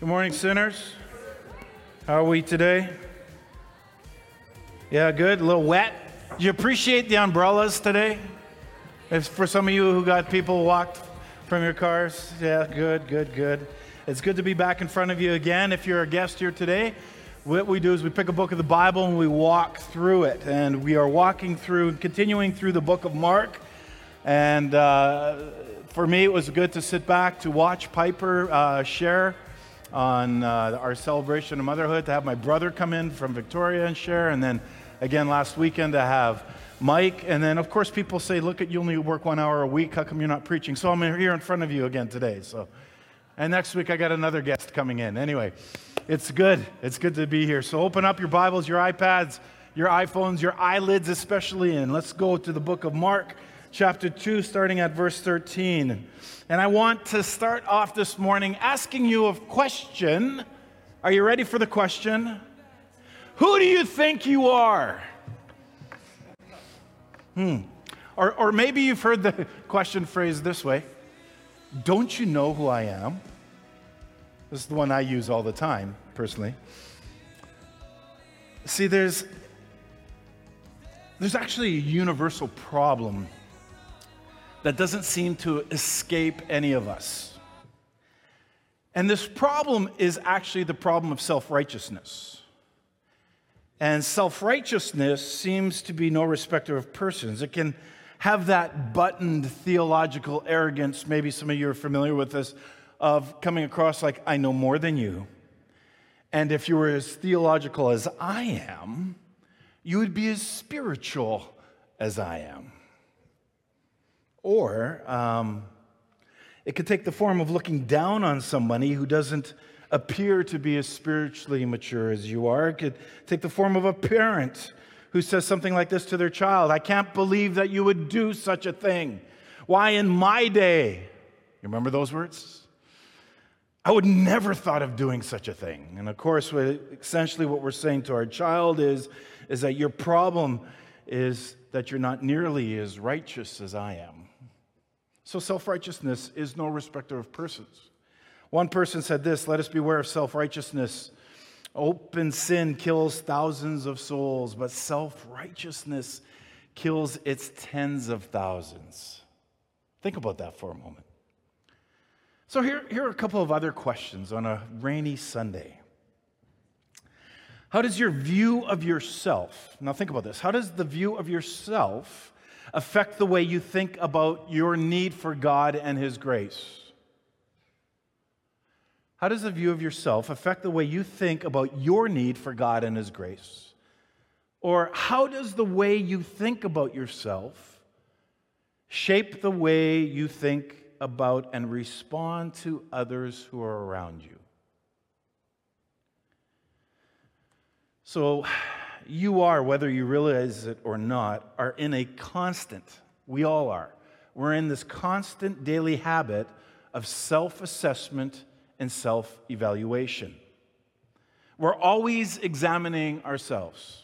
Good morning, sinners. How are we today? Yeah, good. A little wet. Do you appreciate the umbrellas today? If for some of you who got people walked from your cars, yeah, good, good, good. It's good to be back in front of you again. If you're a guest here today, what we do is we pick a book of the Bible and we walk through it. And we are walking through, continuing through the book of Mark. And uh, for me, it was good to sit back to watch Piper uh, share on uh, our celebration of motherhood, to have my brother come in from Victoria and share, and then again last weekend to have Mike. And then, of course, people say, Look at you only work one hour a week. How come you're not preaching? So I'm here in front of you again today. So, And next week, I got another guest coming in. Anyway, it's good. It's good to be here. So open up your Bibles, your iPads, your iPhones, your eyelids, especially, and let's go to the book of Mark, chapter 2, starting at verse 13. And I want to start off this morning asking you a question. Are you ready for the question? Who do you think you are? Hmm. Or, or maybe you've heard the question phrased this way Don't you know who I am? This is the one I use all the time, personally. See, there's, there's actually a universal problem that doesn't seem to escape any of us. And this problem is actually the problem of self righteousness. And self righteousness seems to be no respecter of persons. It can have that buttoned theological arrogance, maybe some of you are familiar with this, of coming across like, I know more than you. And if you were as theological as I am, you would be as spiritual as I am. Or um, it could take the form of looking down on somebody who doesn't appear to be as spiritually mature as you are. It could take the form of a parent who says something like this to their child I can't believe that you would do such a thing. Why, in my day, you remember those words? I would never thought of doing such a thing. And of course, essentially what we're saying to our child is, is that your problem is that you're not nearly as righteous as I am. So self righteousness is no respecter of persons. One person said this let us beware of self righteousness. Open sin kills thousands of souls, but self righteousness kills its tens of thousands. Think about that for a moment. So, here, here are a couple of other questions on a rainy Sunday. How does your view of yourself, now think about this, how does the view of yourself affect the way you think about your need for God and His grace? How does the view of yourself affect the way you think about your need for God and His grace? Or how does the way you think about yourself shape the way you think about and respond to others who are around you? So, you are, whether you realize it or not, are in a constant, we all are. We're in this constant daily habit of self assessment and self evaluation. We're always examining ourselves.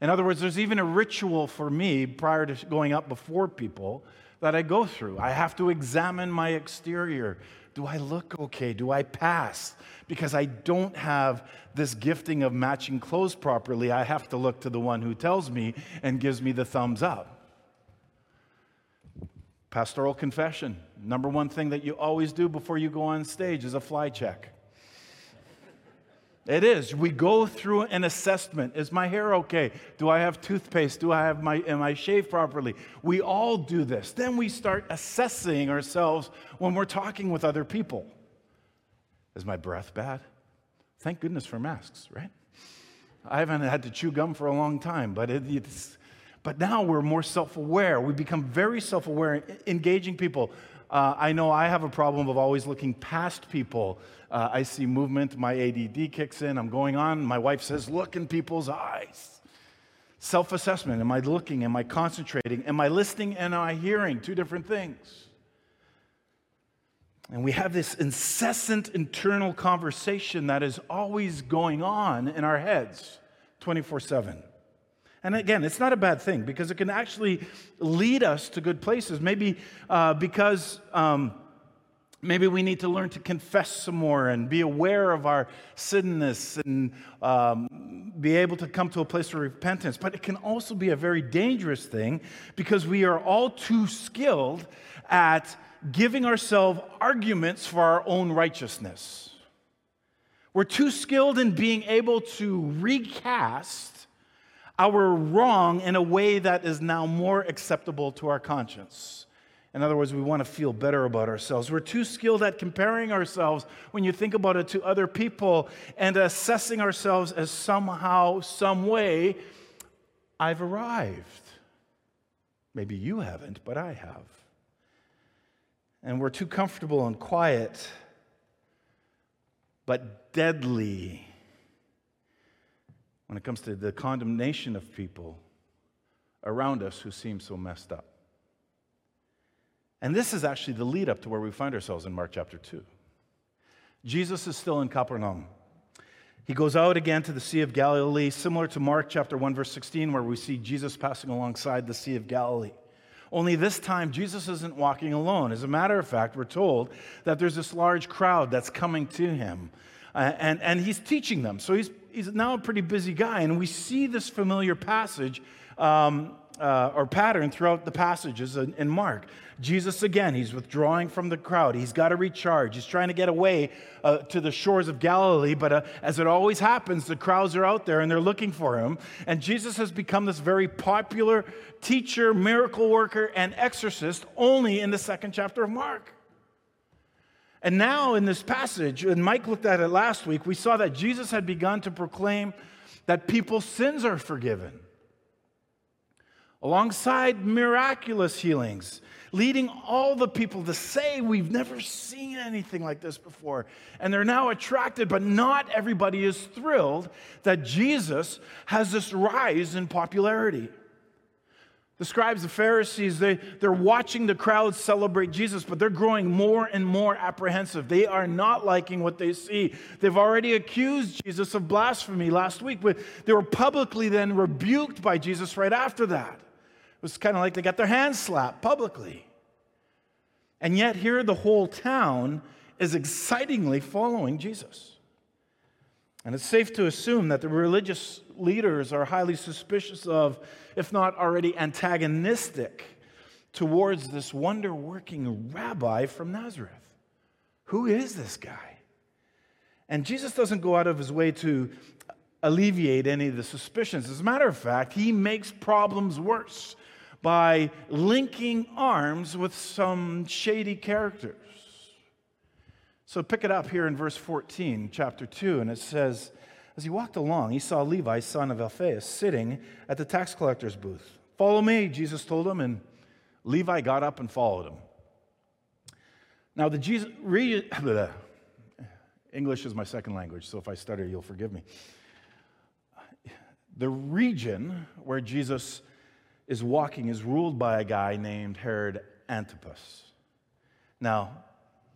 In other words, there's even a ritual for me prior to going up before people that I go through. I have to examine my exterior. Do I look okay? Do I pass? Because I don't have this gifting of matching clothes properly, I have to look to the one who tells me and gives me the thumbs up. Pastoral confession. Number one thing that you always do before you go on stage is a fly check. It is. We go through an assessment. Is my hair okay? Do I have toothpaste? Do I have my am I shaved properly? We all do this. Then we start assessing ourselves when we're talking with other people. Is my breath bad? Thank goodness for masks, right? I haven't had to chew gum for a long time, but it, it's but now we're more self aware. We become very self aware, engaging people. Uh, I know I have a problem of always looking past people. Uh, I see movement, my ADD kicks in, I'm going on. My wife says, Look in people's eyes. Self assessment Am I looking? Am I concentrating? Am I listening? And am I hearing? Two different things. And we have this incessant internal conversation that is always going on in our heads 24 7. And again, it's not a bad thing because it can actually lead us to good places. Maybe uh, because um, Maybe we need to learn to confess some more and be aware of our sinness and um, be able to come to a place of repentance. But it can also be a very dangerous thing because we are all too skilled at giving ourselves arguments for our own righteousness. We're too skilled in being able to recast our wrong in a way that is now more acceptable to our conscience. In other words, we want to feel better about ourselves. We're too skilled at comparing ourselves, when you think about it, to other people and assessing ourselves as somehow, some way, I've arrived. Maybe you haven't, but I have. And we're too comfortable and quiet, but deadly when it comes to the condemnation of people around us who seem so messed up. And this is actually the lead up to where we find ourselves in Mark chapter 2. Jesus is still in Capernaum. He goes out again to the Sea of Galilee, similar to Mark chapter 1, verse 16, where we see Jesus passing alongside the Sea of Galilee. Only this time, Jesus isn't walking alone. As a matter of fact, we're told that there's this large crowd that's coming to him, uh, and, and he's teaching them. So he's, he's now a pretty busy guy, and we see this familiar passage um, uh, or pattern throughout the passages in, in Mark. Jesus, again, he's withdrawing from the crowd. He's got to recharge. He's trying to get away uh, to the shores of Galilee, but uh, as it always happens, the crowds are out there and they're looking for him. And Jesus has become this very popular teacher, miracle worker, and exorcist only in the second chapter of Mark. And now, in this passage, and Mike looked at it last week, we saw that Jesus had begun to proclaim that people's sins are forgiven alongside miraculous healings, leading all the people to say, We've never seen anything like this before. And they're now attracted, but not everybody is thrilled that Jesus has this rise in popularity. The scribes, the Pharisees, they, they're watching the crowd celebrate Jesus, but they're growing more and more apprehensive. They are not liking what they see. They've already accused Jesus of blasphemy last week, but they were publicly then rebuked by Jesus right after that. It was kind of like they got their hands slapped publicly. And yet, here the whole town is excitingly following Jesus. And it's safe to assume that the religious leaders are highly suspicious of, if not already antagonistic, towards this wonder working rabbi from Nazareth. Who is this guy? And Jesus doesn't go out of his way to alleviate any of the suspicions. As a matter of fact, he makes problems worse by linking arms with some shady characters. So pick it up here in verse 14, chapter 2, and it says, As he walked along, he saw Levi, son of Alphaeus, sitting at the tax collector's booth. Follow me, Jesus told him, and Levi got up and followed him. Now, the Jesus, re, English is my second language, so if I stutter, you'll forgive me. The region where Jesus is walking is ruled by a guy named Herod Antipas. Now,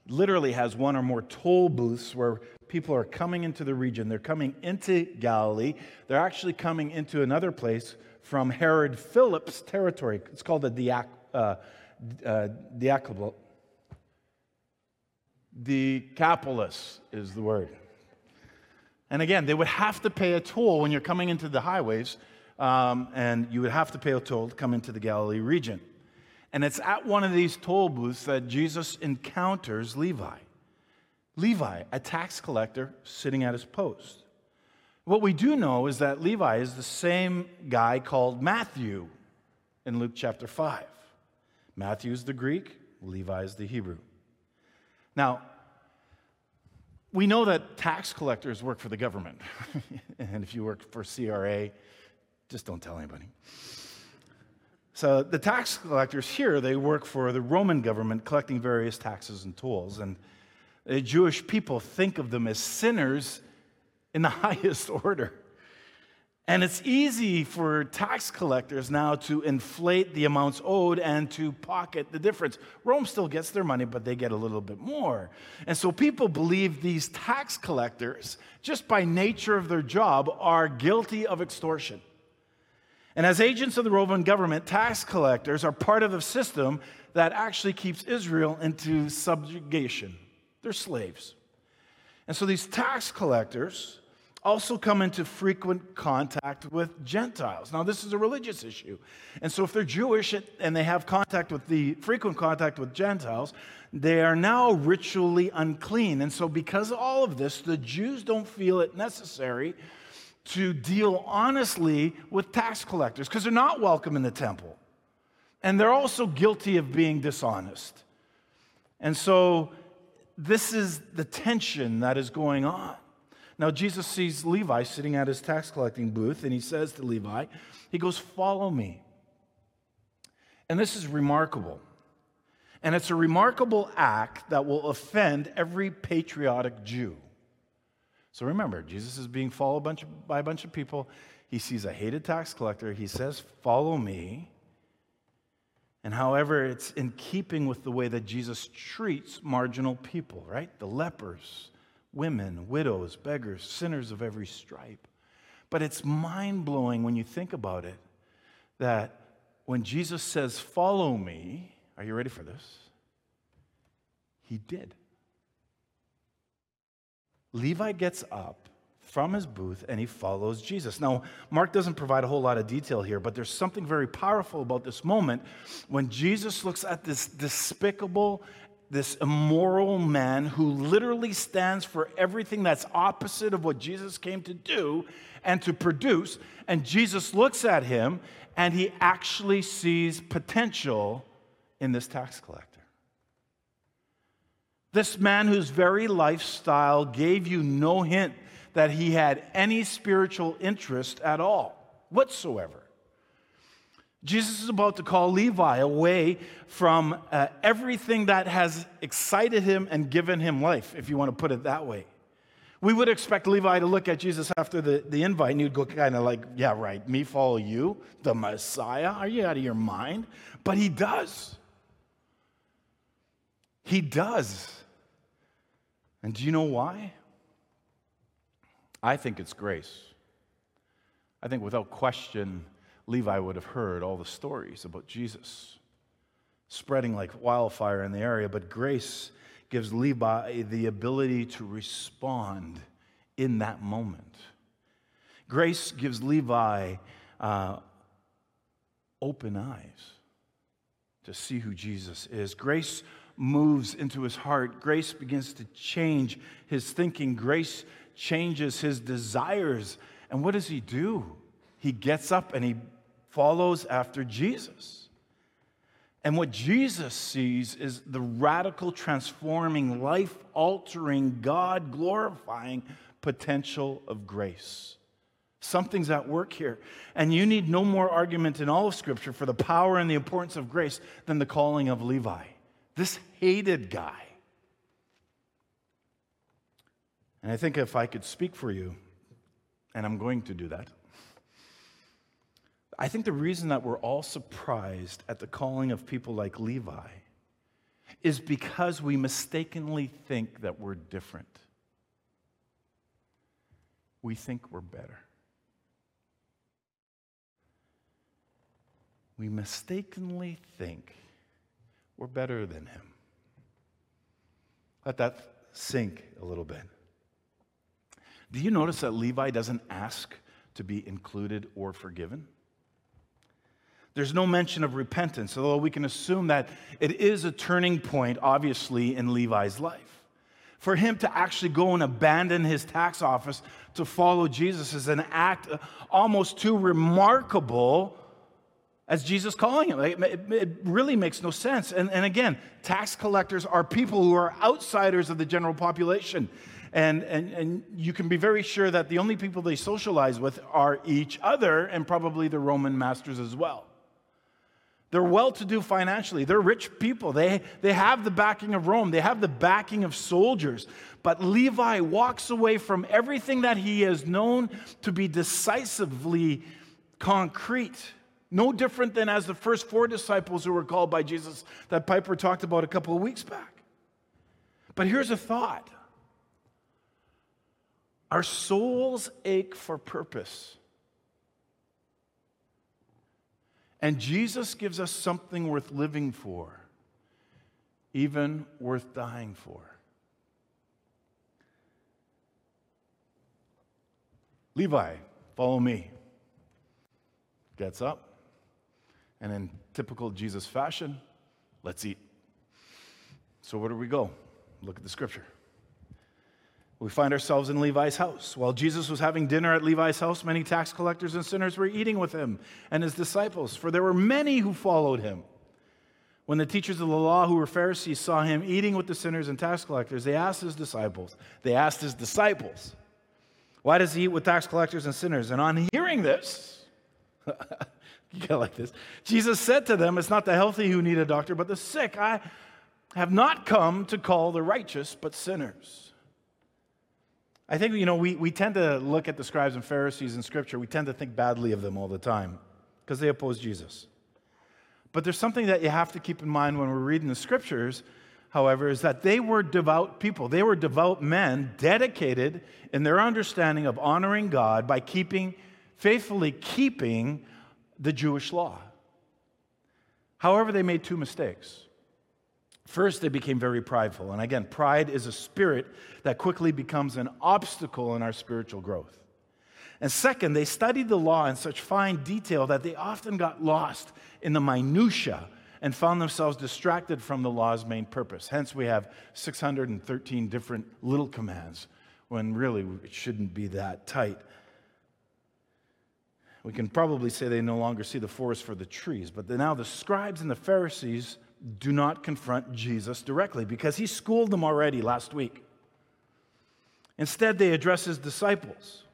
literally has one or more toll booths where people are coming into the region. They're coming into Galilee. They're actually coming into another place from Herod Philip's territory. It's called the Diac- uh, uh, Decapolis is the word. And again, they would have to pay a toll when you're coming into the highways um, and you would have to pay a toll to come into the Galilee region. And it's at one of these toll booths that Jesus encounters Levi. Levi, a tax collector sitting at his post. What we do know is that Levi is the same guy called Matthew in Luke chapter 5. Matthew is the Greek, Levi is the Hebrew. Now, we know that tax collectors work for the government. and if you work for CRA, just don't tell anybody. So the tax collectors here, they work for the Roman government collecting various taxes and tolls. And the Jewish people think of them as sinners in the highest order. And it's easy for tax collectors now to inflate the amounts owed and to pocket the difference. Rome still gets their money, but they get a little bit more. And so people believe these tax collectors, just by nature of their job, are guilty of extortion. And as agents of the Roman government, tax collectors are part of the system that actually keeps Israel into subjugation. They're slaves. And so these tax collectors also come into frequent contact with Gentiles. Now, this is a religious issue. And so, if they're Jewish and they have contact with the frequent contact with Gentiles, they are now ritually unclean. And so, because of all of this, the Jews don't feel it necessary to deal honestly with tax collectors because they're not welcome in the temple. And they're also guilty of being dishonest. And so, this is the tension that is going on. Now, Jesus sees Levi sitting at his tax collecting booth, and he says to Levi, He goes, Follow me. And this is remarkable. And it's a remarkable act that will offend every patriotic Jew. So remember, Jesus is being followed by a bunch of people. He sees a hated tax collector. He says, Follow me. And however, it's in keeping with the way that Jesus treats marginal people, right? The lepers, women, widows, beggars, sinners of every stripe. But it's mind blowing when you think about it that when Jesus says, Follow me, are you ready for this? He did. Levi gets up from his booth and he follows Jesus. Now, Mark doesn't provide a whole lot of detail here, but there's something very powerful about this moment when Jesus looks at this despicable this immoral man who literally stands for everything that's opposite of what Jesus came to do and to produce. And Jesus looks at him and he actually sees potential in this tax collector. This man whose very lifestyle gave you no hint that he had any spiritual interest at all, whatsoever. Jesus is about to call Levi away from uh, everything that has excited him and given him life, if you want to put it that way. We would expect Levi to look at Jesus after the, the invite and he'd go kind of like, Yeah, right, me follow you, the Messiah? Are you out of your mind? But he does. He does. And do you know why? I think it's grace. I think without question, Levi would have heard all the stories about Jesus spreading like wildfire in the area, but grace gives Levi the ability to respond in that moment. Grace gives Levi uh, open eyes to see who Jesus is. Grace moves into his heart. Grace begins to change his thinking. Grace changes his desires. And what does he do? He gets up and he follows after Jesus. And what Jesus sees is the radical, transforming, life altering, God glorifying potential of grace. Something's at work here. And you need no more argument in all of Scripture for the power and the importance of grace than the calling of Levi, this hated guy. And I think if I could speak for you, and I'm going to do that. I think the reason that we're all surprised at the calling of people like Levi is because we mistakenly think that we're different. We think we're better. We mistakenly think we're better than him. Let that sink a little bit. Do you notice that Levi doesn't ask to be included or forgiven? There's no mention of repentance, although we can assume that it is a turning point, obviously, in Levi's life. For him to actually go and abandon his tax office to follow Jesus is an act almost too remarkable as Jesus calling him. It, really makes no sense. And, and again, tax collectors are people who are outsiders of the general population. And, and, and you can be very sure that the only people they socialize with are each other and probably the Roman masters as well. They're well to do financially. They're rich people. They, they have the backing of Rome, they have the backing of soldiers. But Levi walks away from everything that he has known to be decisively concrete. No different than as the first four disciples who were called by Jesus that Piper talked about a couple of weeks back. But here's a thought our souls ache for purpose. And Jesus gives us something worth living for, even worth dying for. Levi, follow me. Gets up, and in typical Jesus fashion, let's eat. So, where do we go? Look at the scripture. We find ourselves in Levi's house. While Jesus was having dinner at Levi's house, many tax collectors and sinners were eating with him and his disciples, for there were many who followed him. When the teachers of the law, who were Pharisees, saw him eating with the sinners and tax collectors, they asked his disciples, they asked his disciples, why does he eat with tax collectors and sinners? And on hearing this, you like this, Jesus said to them, It's not the healthy who need a doctor, but the sick. I have not come to call the righteous, but sinners. I think, you know, we, we tend to look at the scribes and Pharisees in Scripture, we tend to think badly of them all the time because they oppose Jesus. But there's something that you have to keep in mind when we're reading the Scriptures however, is that they were devout people. They were devout men dedicated in their understanding of honoring God by keeping, faithfully keeping the Jewish law. However, they made two mistakes. First, they became very prideful. And again, pride is a spirit that quickly becomes an obstacle in our spiritual growth. And second, they studied the law in such fine detail that they often got lost in the minutiae and found themselves distracted from the law's main purpose. Hence, we have 613 different little commands when really it shouldn't be that tight. We can probably say they no longer see the forest for the trees, but now the scribes and the Pharisees do not confront Jesus directly because he schooled them already last week. Instead, they address his disciples.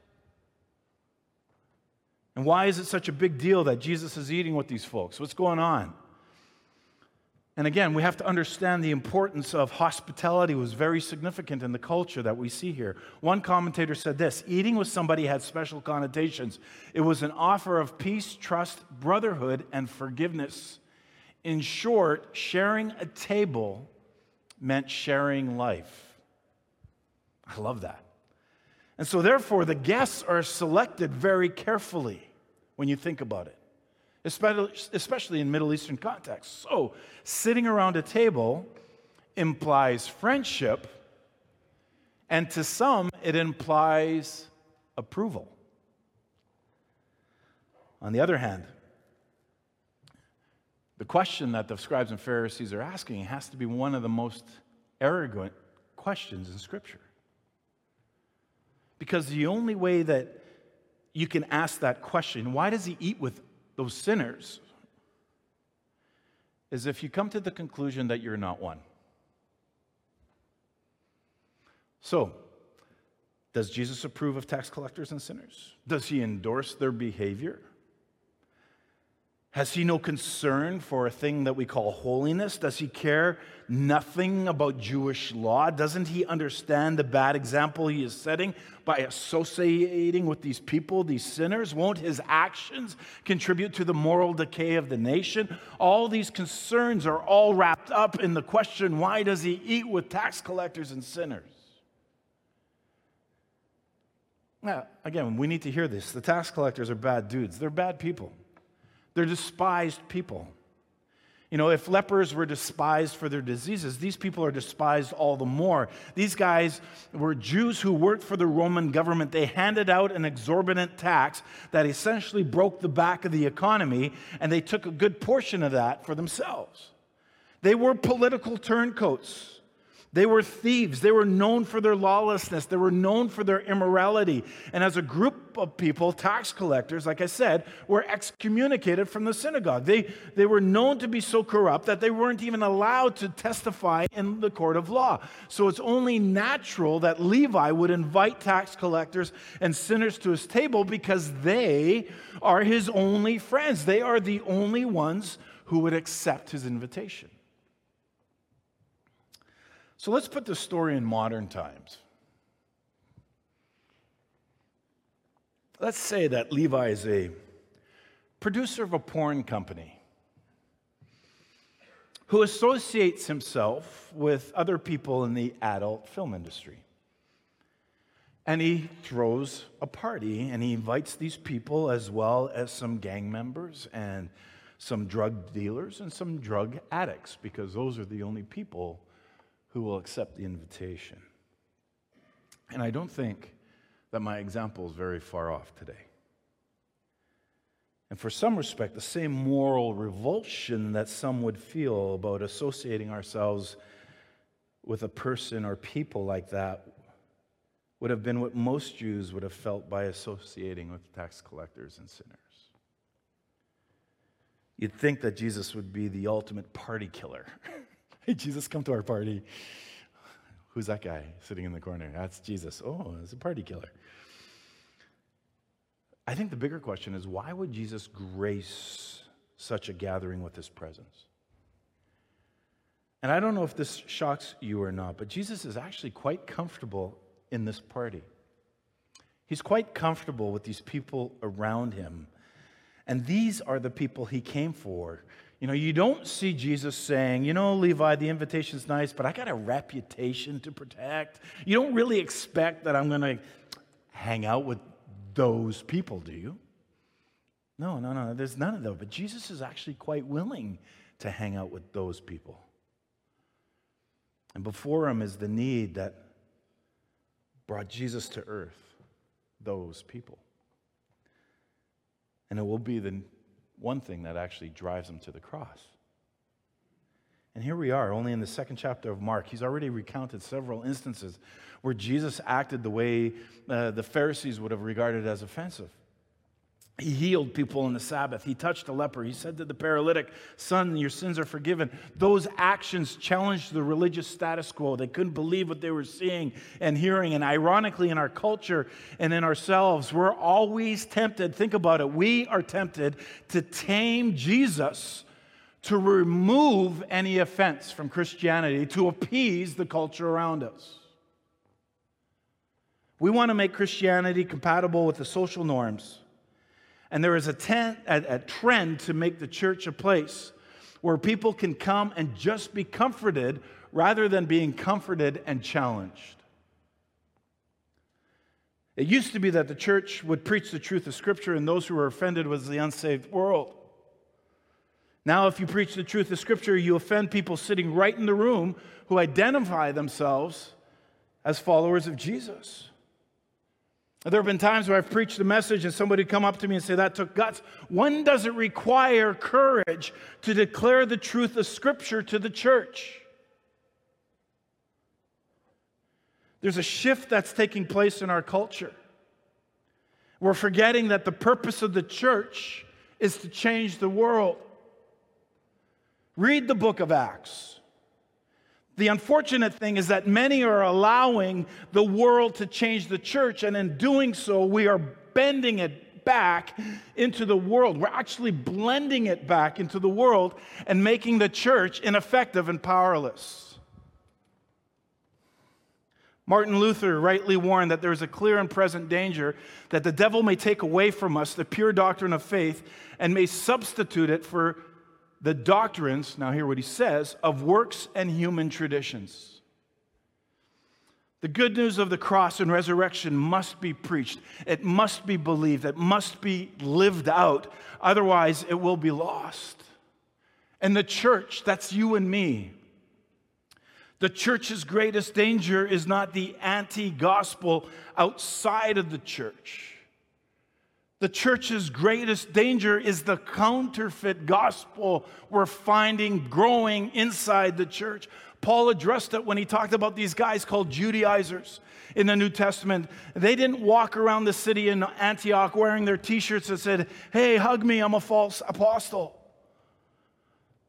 And why is it such a big deal that Jesus is eating with these folks? What's going on? And again, we have to understand the importance of hospitality was very significant in the culture that we see here. One commentator said this eating with somebody had special connotations. It was an offer of peace, trust, brotherhood, and forgiveness. In short, sharing a table meant sharing life. I love that. And so, therefore, the guests are selected very carefully when you think about it especially in Middle Eastern contexts. So, sitting around a table implies friendship, and to some, it implies approval. On the other hand, the question that the scribes and Pharisees are asking has to be one of the most arrogant questions in Scripture. Because the only way that you can ask that question, why does he eat with those sinners is if you come to the conclusion that you're not one. So, does Jesus approve of tax collectors and sinners? Does he endorse their behavior? Has he no concern for a thing that we call holiness? Does he care nothing about Jewish law? Doesn't he understand the bad example he is setting by associating with these people, these sinners? Won't his actions contribute to the moral decay of the nation? All these concerns are all wrapped up in the question why does he eat with tax collectors and sinners? Now, again, we need to hear this. The tax collectors are bad dudes, they're bad people. They're despised people. You know, if lepers were despised for their diseases, these people are despised all the more. These guys were Jews who worked for the Roman government. They handed out an exorbitant tax that essentially broke the back of the economy, and they took a good portion of that for themselves. They were political turncoats. They were thieves. They were known for their lawlessness. They were known for their immorality. And as a group of people, tax collectors, like I said, were excommunicated from the synagogue. They, they were known to be so corrupt that they weren't even allowed to testify in the court of law. So it's only natural that Levi would invite tax collectors and sinners to his table because they are his only friends. They are the only ones who would accept his invitation. So let's put the story in modern times. Let's say that Levi is a producer of a porn company who associates himself with other people in the adult film industry. And he throws a party and he invites these people as well as some gang members and some drug dealers, and some drug addicts, because those are the only people who will accept the invitation. And I don't think that my example is very far off today. And for some respect, the same moral revulsion that some would feel about associating ourselves with a person or people like that would have been what most Jews would have felt by associating with tax collectors and sinners. You'd think that Jesus would be the ultimate party killer. hey, Jesus, come to our party. Who's that guy sitting in the corner? That's Jesus. Oh, it's a party killer. I think the bigger question is why would Jesus grace such a gathering with his presence? And I don't know if this shocks you or not, but Jesus is actually quite comfortable in this party. He's quite comfortable with these people around him. And these are the people he came for. You know, you don't see Jesus saying, you know, Levi, the invitation's nice, but I got a reputation to protect. You don't really expect that I'm going to hang out with those people, do you? No, no, no, there's none of those. But Jesus is actually quite willing to hang out with those people. And before him is the need that brought Jesus to earth, those people. And it will be the one thing that actually drives him to the cross. And here we are, only in the second chapter of Mark. He's already recounted several instances where Jesus acted the way uh, the Pharisees would have regarded as offensive. He healed people on the Sabbath. He touched a leper. He said to the paralytic, Son, your sins are forgiven. Those actions challenged the religious status quo. They couldn't believe what they were seeing and hearing. And ironically, in our culture and in ourselves, we're always tempted. Think about it. We are tempted to tame Jesus to remove any offense from Christianity, to appease the culture around us. We want to make Christianity compatible with the social norms. And there is a, ten, a, a, trend to make the church a place where people can come and just be comforted rather than being comforted and challenged. It used to be that the church would preach the truth of Scripture, and those who were offended was the unsaved world. Now, if you preach the truth of Scripture, you offend people sitting right in the room who identify themselves as followers of Jesus. There have been times where I've preached a message and somebody come up to me and say, That took guts. One doesn't require courage to declare the truth of Scripture to the church. There's a shift that's taking place in our culture. We're forgetting that the purpose of the church is to change the world. Read the book of Acts. The unfortunate thing is that many are allowing the world to change the church, and in doing so, we are bending it back into the world. We're actually blending it back into the world and making the church ineffective and powerless. Martin Luther rightly warned that there is a clear and present danger that the devil may take away from us the pure doctrine of faith and may substitute it for the doctrines, now hear what he says, of works and human traditions. The good news of the cross and resurrection must be preached. It must be believed. It must be lived out. Otherwise, it will be lost. And the church, that's you and me. The church's greatest danger is not the anti gospel outside of the church. The church's greatest danger is the counterfeit gospel we're finding growing inside the church. Paul addressed it when he talked about these guys called Judaizers in the New Testament. They didn't walk around the city in Antioch wearing their t shirts that said, Hey, hug me, I'm a false apostle.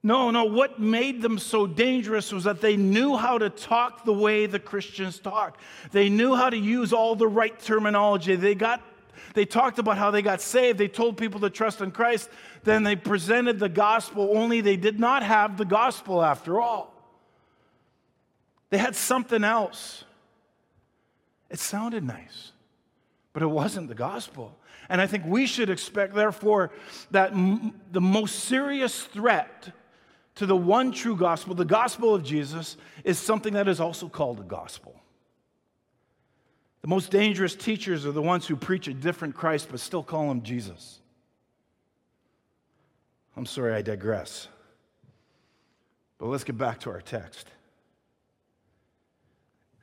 No, no, what made them so dangerous was that they knew how to talk the way the Christians talk. They knew how to use all the right terminology. They got they talked about how they got saved. They told people to trust in Christ. Then they presented the gospel, only they did not have the gospel after all. They had something else. It sounded nice, but it wasn't the gospel. And I think we should expect, therefore, that m- the most serious threat to the one true gospel, the gospel of Jesus, is something that is also called the gospel. The most dangerous teachers are the ones who preach a different Christ but still call him Jesus. I'm sorry I digress. But let's get back to our text.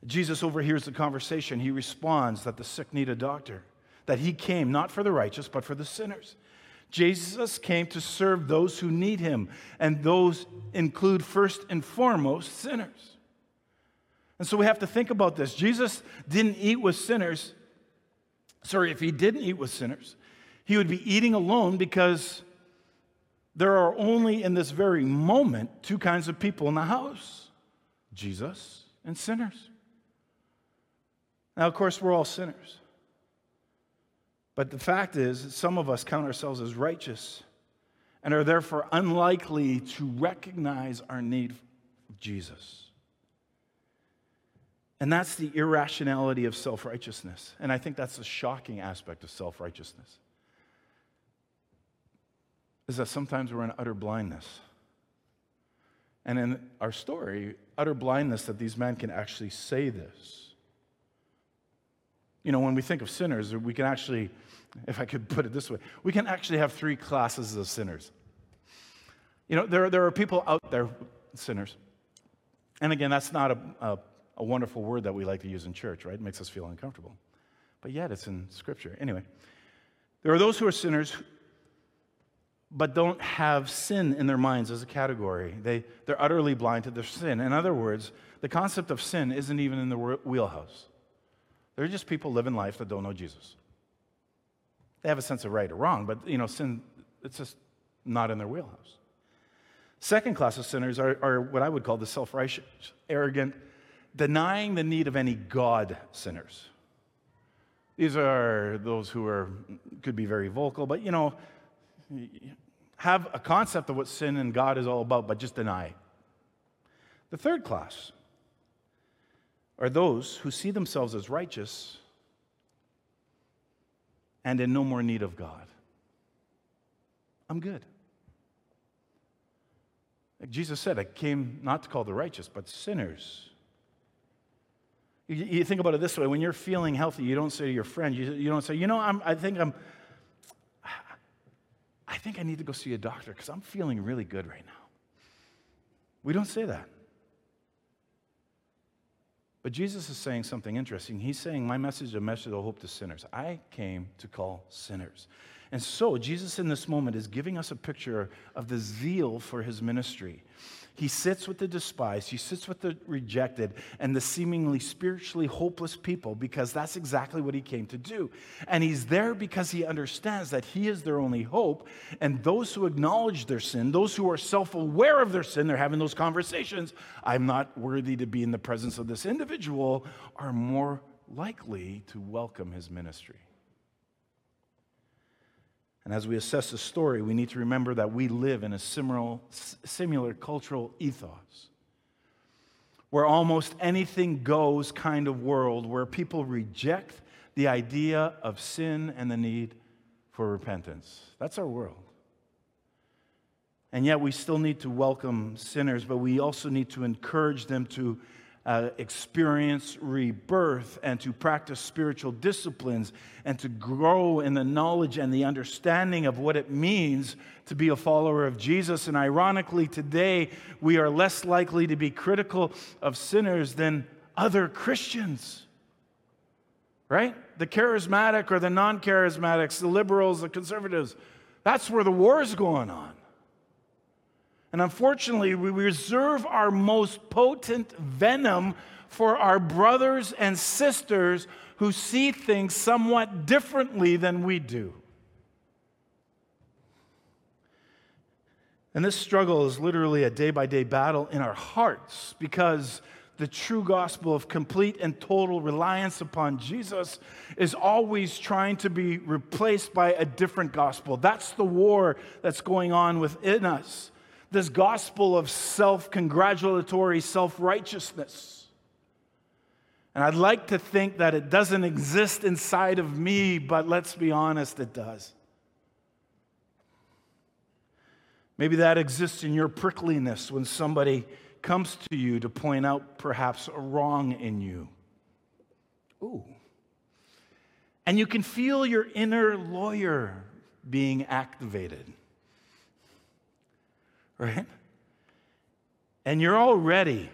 Jesus overhears the conversation. He responds that the sick need a doctor, that he came not for the righteous, but for the sinners. Jesus came to serve those who need him, and those include first and foremost sinners. And so we have to think about this. Jesus didn't eat with sinners. Sorry, if he didn't eat with sinners, he would be eating alone because there are only in this very moment two kinds of people in the house Jesus and sinners. Now, of course, we're all sinners. But the fact is, some of us count ourselves as righteous and are therefore unlikely to recognize our need of Jesus. And that's the irrationality of self righteousness. And I think that's a shocking aspect of self righteousness. Is that sometimes we're in utter blindness. And in our story, utter blindness that these men can actually say this. You know, when we think of sinners, we can actually if I could put it this way, we can actually have three classes of sinners. You know, there, there are people out there, sinners. And again, that's not a, a, a wonderful word that we like to use in church, right? It makes us feel uncomfortable. But yet, it's in Scripture. Anyway, there are those who are sinners but don't have sin in their minds as a category. They, they're utterly blind to their sin. In other words, the concept of sin isn't even in the wheelhouse. They're just people living life that don't know Jesus. They have a sense of right or wrong, but you know, sin, it's just not in their wheelhouse. Second class of sinners are, are what I would call the self righteous, arrogant, denying the need of any God sinners. These are those who are, could be very vocal, but you know, have a concept of what sin and God is all about, but just deny. The third class are those who see themselves as righteous and in no more need of God. I'm good. Like Jesus said, I came not to call the righteous, but sinners. You, you, think about it this way when you're feeling healthy, you don't say to your friend, you, you don't say, you know, I'm, I think I'm, I think I need to go see a doctor because I'm feeling really good right now. We don't say that. But Jesus is saying something interesting. He's saying, My message is a message of hope to sinners. I came to call sinners. And so, Jesus in this moment is giving us a picture of the zeal for his ministry. He sits with the despised, he sits with the rejected, and the seemingly spiritually hopeless people because that's exactly what he came to do. And he's there because he understands that he is their only hope. And those who acknowledge their sin, those who are self aware of their sin, they're having those conversations I'm not worthy to be in the presence of this individual, are more likely to welcome his ministry. And as we assess the story, we need to remember that we live in a similar, similar cultural ethos where almost anything goes kind of world where people reject the idea of sin and the need for repentance. That's our world. And yet we still need to welcome sinners, but we also need to encourage them to uh, experience rebirth and to practice spiritual disciplines and to grow in the knowledge and the understanding of what it means to be a follower of Jesus. And ironically, today we are less likely to be critical of sinners than other Christians. Right? The charismatic or the non charismatics, the liberals, the conservatives. That's where the war is going on. And unfortunately, we reserve our most potent venom for our brothers and sisters who see things somewhat differently than we do. And this struggle is literally a day by day battle in our hearts because the true gospel of complete and total reliance upon Jesus is always trying to be replaced by a different gospel. That's the war that's going on within us this gospel of self congratulatory self righteousness. And I'd like to think that it doesn't exist inside of me, but let's be honest, it does. Maybe that exists in your prickliness when somebody comes to you to point out perhaps a wrong in you. Ooh. And you can feel your inner lawyer being activated. Right? And you're already,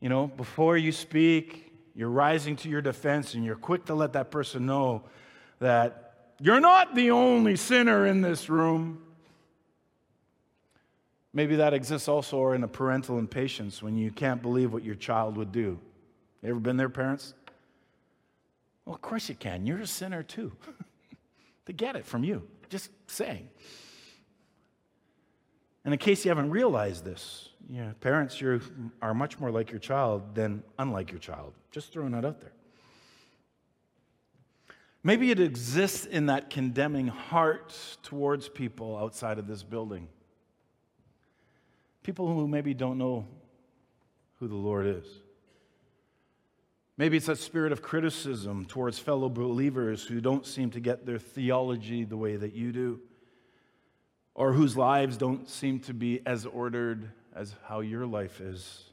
you know, before you speak, you're rising to your defense and you're quick to let that person know that you're not the only sinner in this room. Maybe that exists also in a parental impatience when you can't believe what your child would do. You ever been there, parents? Well, of course you can. You're a sinner too. they get it from you. Just saying. And in case you haven't realized this, yeah, parents you are much more like your child than unlike your child. Just throwing that out there. Maybe it exists in that condemning heart towards people outside of this building. People who maybe don't know who the Lord is. Maybe it's that spirit of criticism towards fellow believers who don't seem to get their theology the way that you do, or whose lives don't seem to be as ordered as how your life is.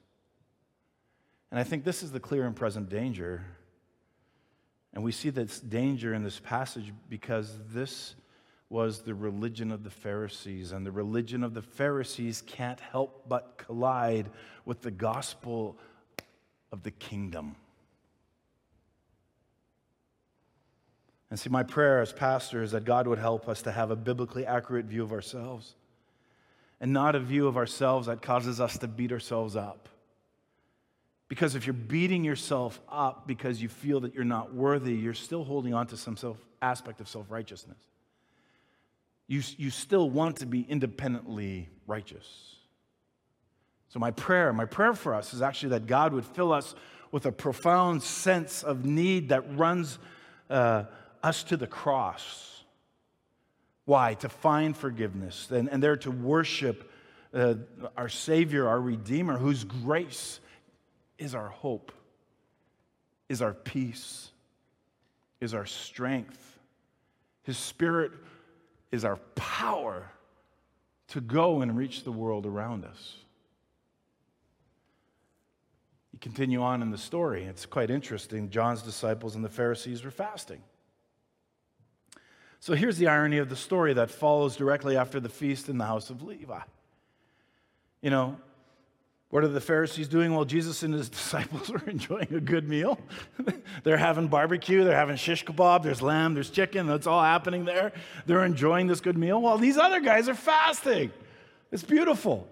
And I think this is the clear and present danger. And we see this danger in this passage because this was the religion of the Pharisees. And the religion of the Pharisees can't help but collide with the gospel of the kingdom. And see, my prayer as pastor is that God would help us to have a biblically accurate view of ourselves and not a view of ourselves that causes us to beat ourselves up. Because if you're beating yourself up because you feel that you're not worthy, you're still holding on to some self, aspect of self righteousness. You, you still want to be independently righteous. So, my prayer, my prayer for us is actually that God would fill us with a profound sense of need that runs uh, us to the cross. Why? To find forgiveness and, and there to worship uh, our Savior, our Redeemer, whose grace is our hope, is our peace, is our strength. His Spirit is our power to go and reach the world around us. You continue on in the story. It's quite interesting. John's disciples and the Pharisees were fasting. So here's the irony of the story that follows directly after the feast in the house of Levi. You know, what are the Pharisees doing? Well, Jesus and his disciples are enjoying a good meal. they're having barbecue, they're having shish kebab, there's lamb, there's chicken, that's all happening there. They're enjoying this good meal while these other guys are fasting. It's beautiful.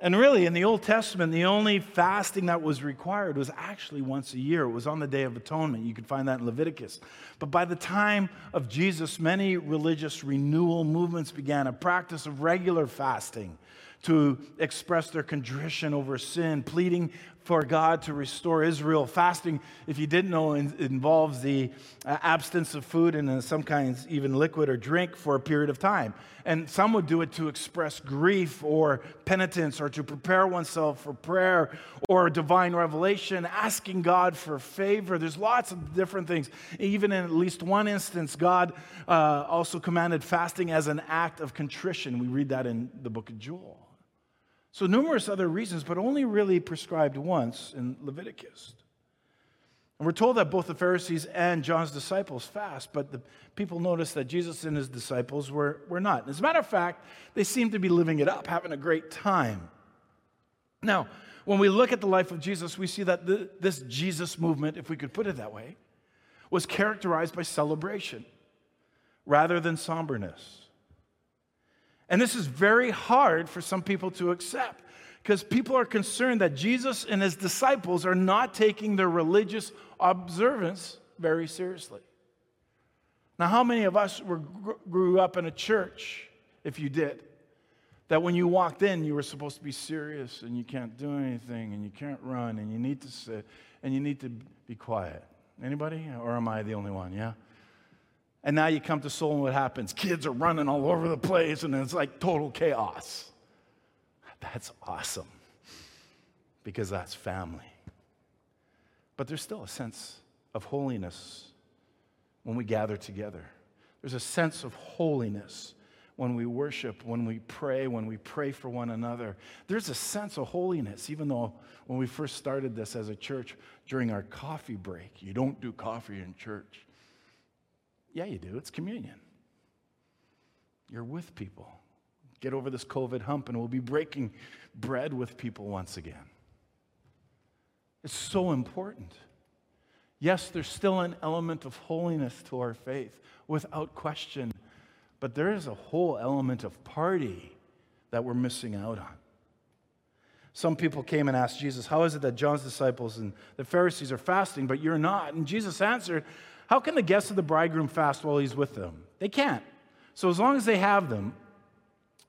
And really, in the Old Testament, the only fasting that was required was actually once a year. It was on the Day of Atonement. You can find that in Leviticus. But by the time of Jesus, many religious renewal movements began a practice of regular fasting to express their contrition over sin, pleading for God to restore Israel. Fasting, if you didn't know, involves the uh, absence of food and in some kinds even liquid or drink for a period of time. And some would do it to express grief or penitence or to prepare oneself for prayer or divine revelation, asking God for favor. There's lots of different things. Even in at least one instance, God uh, also commanded fasting as an act of contrition. We read that in the book of Joel. So, numerous other reasons, but only really prescribed once in Leviticus. And we're told that both the Pharisees and John's disciples fast, but the people noticed that Jesus and his disciples were, were not. As a matter of fact, they seemed to be living it up, having a great time. Now, when we look at the life of Jesus, we see that the, this Jesus movement, if we could put it that way, was characterized by celebration rather than somberness. And this is very hard for some people to accept because people are concerned that Jesus and his disciples are not taking their religious observance very seriously. Now, how many of us were, grew up in a church, if you did, that when you walked in, you were supposed to be serious and you can't do anything and you can't run and you need to sit and you need to be quiet? Anybody? Or am I the only one? Yeah? And now you come to Soul, and what happens? Kids are running all over the place, and it's like total chaos. That's awesome because that's family. But there's still a sense of holiness when we gather together. There's a sense of holiness when we worship, when we pray, when we pray for one another. There's a sense of holiness, even though when we first started this as a church during our coffee break, you don't do coffee in church. Yeah, you do. It's communion. You're with people, get over this COVID hump and we'll be breaking bread with people once again. It's so important. Yes, there's still an element of holiness to our faith, without question, but there is a whole element of party that we're missing out on. Some people came and asked Jesus, How is it that John's disciples and the Pharisees are fasting, but you're not? And Jesus answered, How can the guests of the bridegroom fast while he's with them? They can't. So as long as they have them,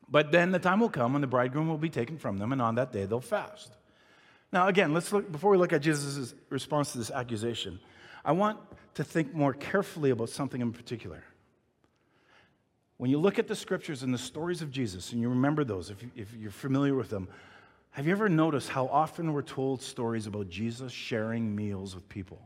but then the time will come when the bridegroom will be taken from them, and on that day they'll fast. Now, again, let's look, before we look at Jesus' response to this accusation, I want to think more carefully about something in particular. When you look at the scriptures and the stories of Jesus, and you remember those, if, you, if you're familiar with them, have you ever noticed how often we're told stories about Jesus sharing meals with people?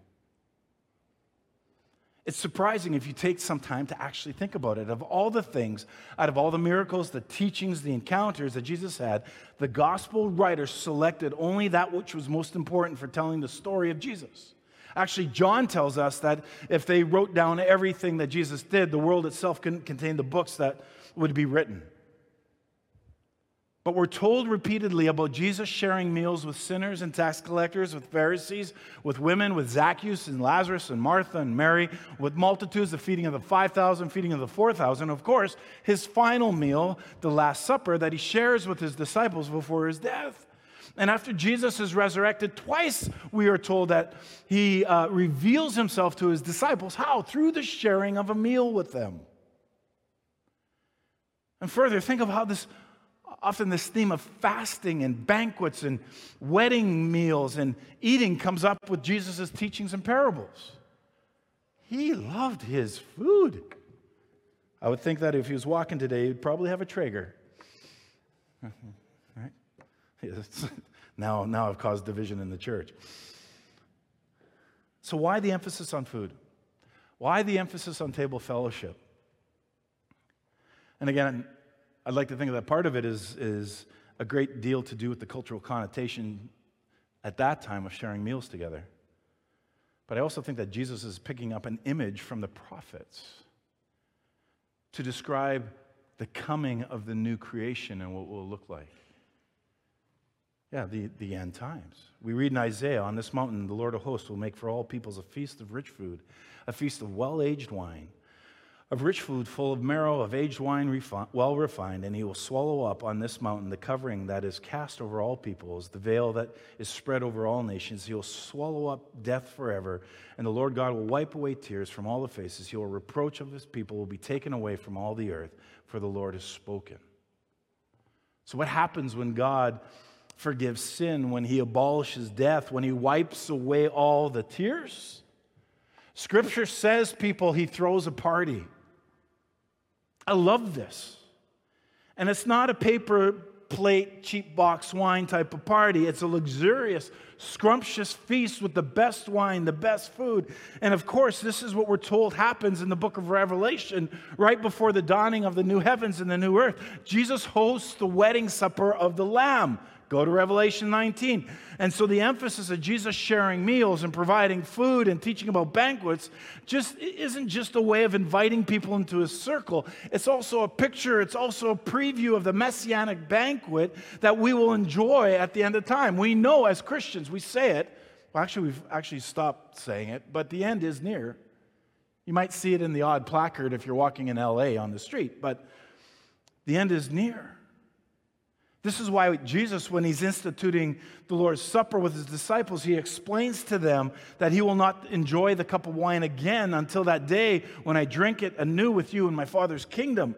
It's surprising if you take some time to actually think about it. Of all the things, out of all the miracles, the teachings, the encounters that Jesus had, the gospel writers selected only that which was most important for telling the story of Jesus. Actually, John tells us that if they wrote down everything that Jesus did, the world itself couldn't contain the books that would be written. But we're told repeatedly about Jesus sharing meals with sinners and tax collectors, with Pharisees, with women, with Zacchaeus and Lazarus and Martha and Mary, with multitudes, the feeding of the 5,000, feeding of the 4,000. Of course, his final meal, the Last Supper, that he shares with his disciples before his death. And after Jesus is resurrected, twice we are told that he uh, reveals himself to his disciples. How? Through the sharing of a meal with them. And further, think of how this often this theme of fasting and banquets and wedding meals and eating comes up with Jesus' teachings and parables. He loved his food. I would think that if he was walking today, he'd probably have a Traeger. right? now, now I've caused division in the church. So, why the emphasis on food? Why the emphasis on table fellowship? And again, I'd like to think that part of it is, is a great deal to do with the cultural connotation at that time of sharing meals together. But I also think that Jesus is picking up an image from the prophets to describe the coming of the new creation and what it will look like. Yeah, the, the end times. We read in Isaiah, on this mountain, the Lord of hosts will make for all peoples a feast of rich food, a feast of well aged wine of rich food full of marrow, of aged wine refi- well refined, and he will swallow up on this mountain the covering that is cast over all peoples, the veil that is spread over all nations. He will swallow up death forever, and the Lord God will wipe away tears from all the faces. He will reproach of his people will be taken away from all the earth, for the Lord has spoken. So, what happens when God forgives sin, when he abolishes death, when he wipes away all the tears? Scripture says, people, he throws a party. I love this. And it's not a paper plate, cheap box wine type of party. It's a luxurious, scrumptious feast with the best wine, the best food. And of course, this is what we're told happens in the book of Revelation right before the dawning of the new heavens and the new earth. Jesus hosts the wedding supper of the Lamb. Go to Revelation 19. And so the emphasis of Jesus sharing meals and providing food and teaching about banquets just isn't just a way of inviting people into his circle. It's also a picture, it's also a preview of the messianic banquet that we will enjoy at the end of time. We know as Christians, we say it. Well, actually, we've actually stopped saying it, but the end is near. You might see it in the odd placard if you're walking in LA on the street, but the end is near. This is why Jesus, when he's instituting the Lord's Supper with his disciples, he explains to them that he will not enjoy the cup of wine again until that day when I drink it anew with you in my Father's kingdom.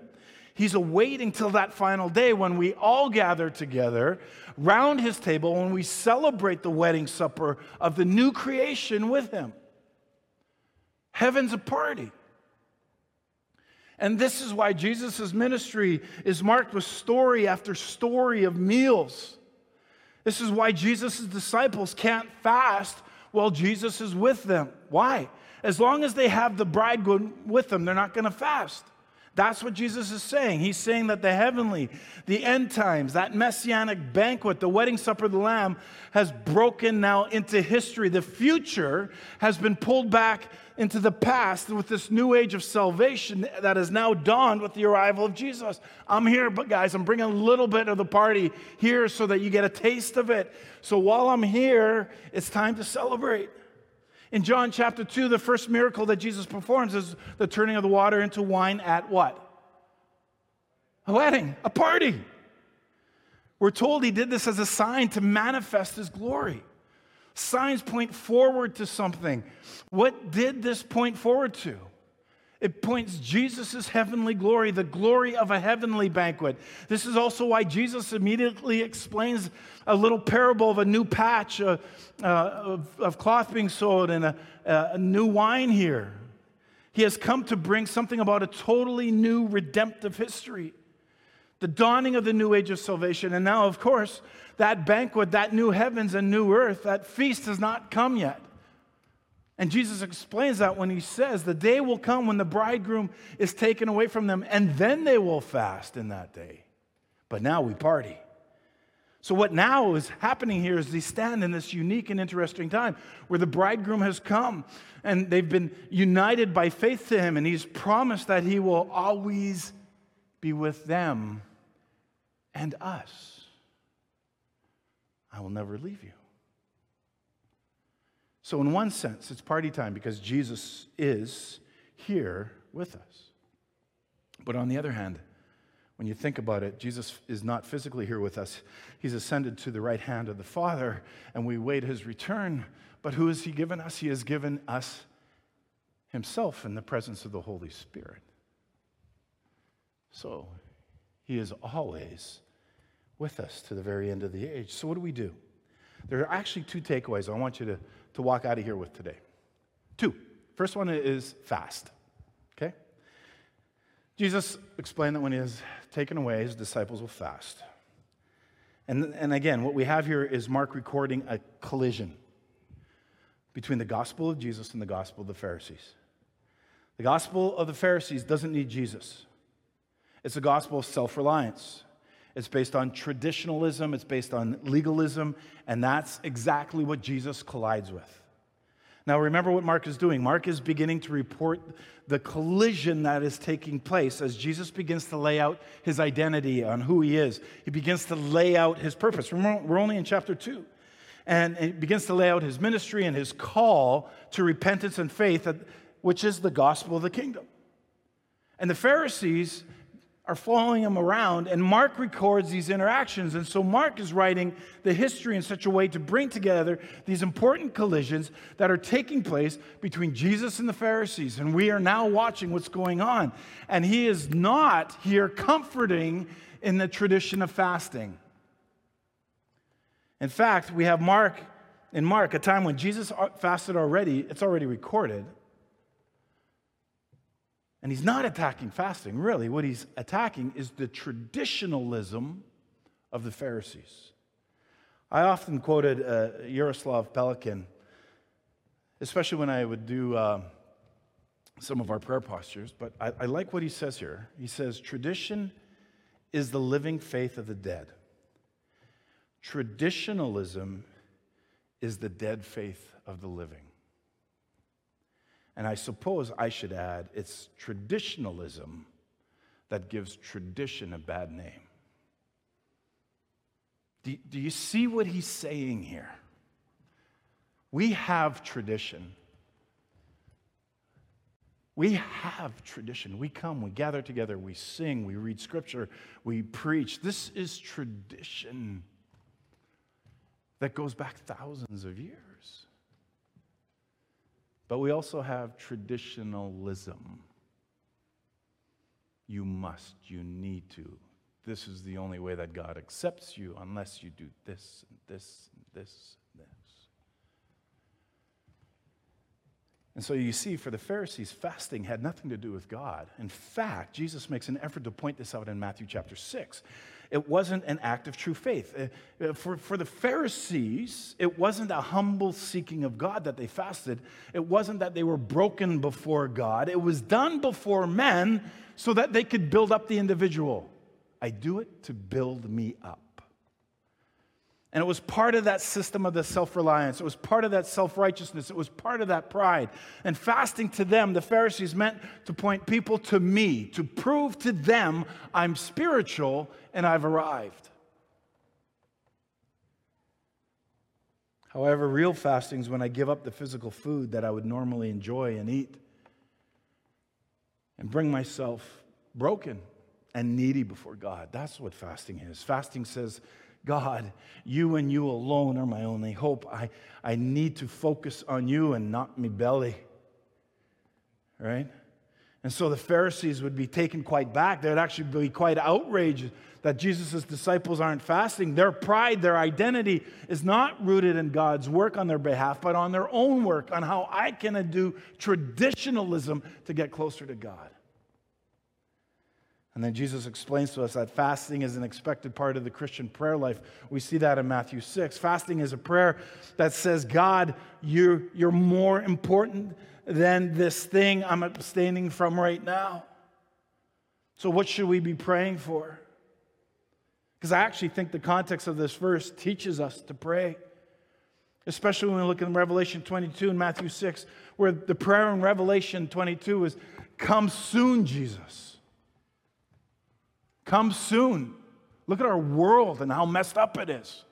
He's awaiting till that final day when we all gather together round his table when we celebrate the wedding supper of the new creation with him. Heaven's a party. And this is why Jesus' ministry is marked with story after story of meals. This is why Jesus' disciples can't fast while Jesus is with them. Why? As long as they have the bridegroom with them, they're not going to fast. That's what Jesus is saying. He's saying that the heavenly, the end times, that messianic banquet, the wedding supper of the Lamb, has broken now into history. The future has been pulled back into the past with this new age of salvation that has now dawned with the arrival of Jesus. I'm here, but guys, I'm bringing a little bit of the party here so that you get a taste of it. So while I'm here, it's time to celebrate. In John chapter 2, the first miracle that Jesus performs is the turning of the water into wine at what? A wedding, a party. We're told he did this as a sign to manifest his glory. Signs point forward to something. What did this point forward to? It points Jesus' heavenly glory, the glory of a heavenly banquet. This is also why Jesus immediately explains a little parable of a new patch uh, uh, of, of, cloth being sewed and a, a new wine here. He has come to bring something about a totally new redemptive history, the dawning of the new age of salvation. And now, of course, that banquet, that new heavens and new earth, that feast has not come yet. And Jesus explains that when he says, The day will come when the bridegroom is taken away from them, and then they will fast in that day. But now we party. So, what now is happening here is they stand in this unique and interesting time where the bridegroom has come and they've been united by faith to him, and he's promised that he will always be with them and us. I will never leave you. So, in one sense, it's party time because Jesus is here with us. But on the other hand, when you think about it, Jesus is not physically here with us. He's ascended to the right hand of the Father, and we wait his return. But who has he given us? He has given us himself in the presence of the Holy Spirit. So, he is always with us to the very end of the age. So, what do we do? There are actually two takeaways I want you to, to walk out of here with today. Two. First one is fast. Okay? Jesus explained that when he is taken away, his disciples will fast. And, and again, what we have here is Mark recording a collision between the gospel of Jesus and the gospel of the Pharisees. The gospel of the Pharisees doesn't need Jesus, it's a gospel of self reliance. It's based on traditionalism, it's based on legalism, and that's exactly what Jesus collides with. Now, remember what Mark is doing. Mark is beginning to report the collision that is taking place as Jesus begins to lay out his identity on who he is. He begins to lay out his purpose. We're only in chapter 2. And he begins to lay out his ministry and his call to repentance and faith, which is the gospel of the kingdom. And the Pharisees are following him around, and Mark records these interactions. And so Mark is writing the history in such a way to bring together these important collisions that are taking place between Jesus and the Pharisees. And we are now watching what's going on. And he is not here comforting in the tradition of fasting. In fact, we have Mark in Mark, a time when Jesus uh, fasted already, it's already recorded. And he's not attacking fasting, really. What he's attacking is the traditionalism of the Pharisees. I often quoted uh, Jaroslav Pelikan, especially when I would do uh, some of our prayer postures, but I, I like what he says here. He says, Tradition is the living faith of the dead. Traditionalism is the dead faith of the living. And I suppose I should add it's traditionalism that gives tradition a bad name. Do, do you see what he's saying here? We have tradition. We have tradition. We come, we gather together, we sing, we read scripture, we preach. This is tradition that goes back thousands of years. But we also have traditionalism. You must, you need to. This is the only way that God accepts you unless you do this and this and this and this. And so you see, for the Pharisees, fasting had nothing to do with God. In fact, Jesus makes an effort to point this out in Matthew chapter 6. It wasn't an act of true faith. Uh, uh, for, for the Pharisees, it wasn't a humble seeking of God that they fasted. It wasn't that they were broken before God. It was done before men so that they could build up the individual. I do it to build me up. And it was part of that system of the self reliance. It was part of that self righteousness. It was part of that pride. And fasting to them, the Pharisees, meant to point people to me, to prove to them I'm spiritual and I've arrived. However, real fasting is when I give up the physical food that I would normally enjoy and eat and bring myself broken and needy before God. That's what fasting is. Fasting says, God, you and you alone are my only hope. I, I need to focus on you and not me belly. Right? And so the Pharisees would be taken quite back. They'd actually be quite outraged that Jesus' disciples aren't fasting. Their pride, their identity is not rooted in God's work on their behalf, but on their own work, on how I can do traditionalism to get closer to God. And then Jesus explains to us that fasting is an expected part of the Christian prayer life. We see that in Matthew 6. Fasting is a prayer that says, God, you're, you're more important than this thing I'm abstaining from right now. So, what should we be praying for? Because I actually think the context of this verse teaches us to pray, especially when we look in Revelation 22 and Matthew 6, where the prayer in Revelation 22 is, Come soon, Jesus. Come soon. Look at our world and how messed up it is.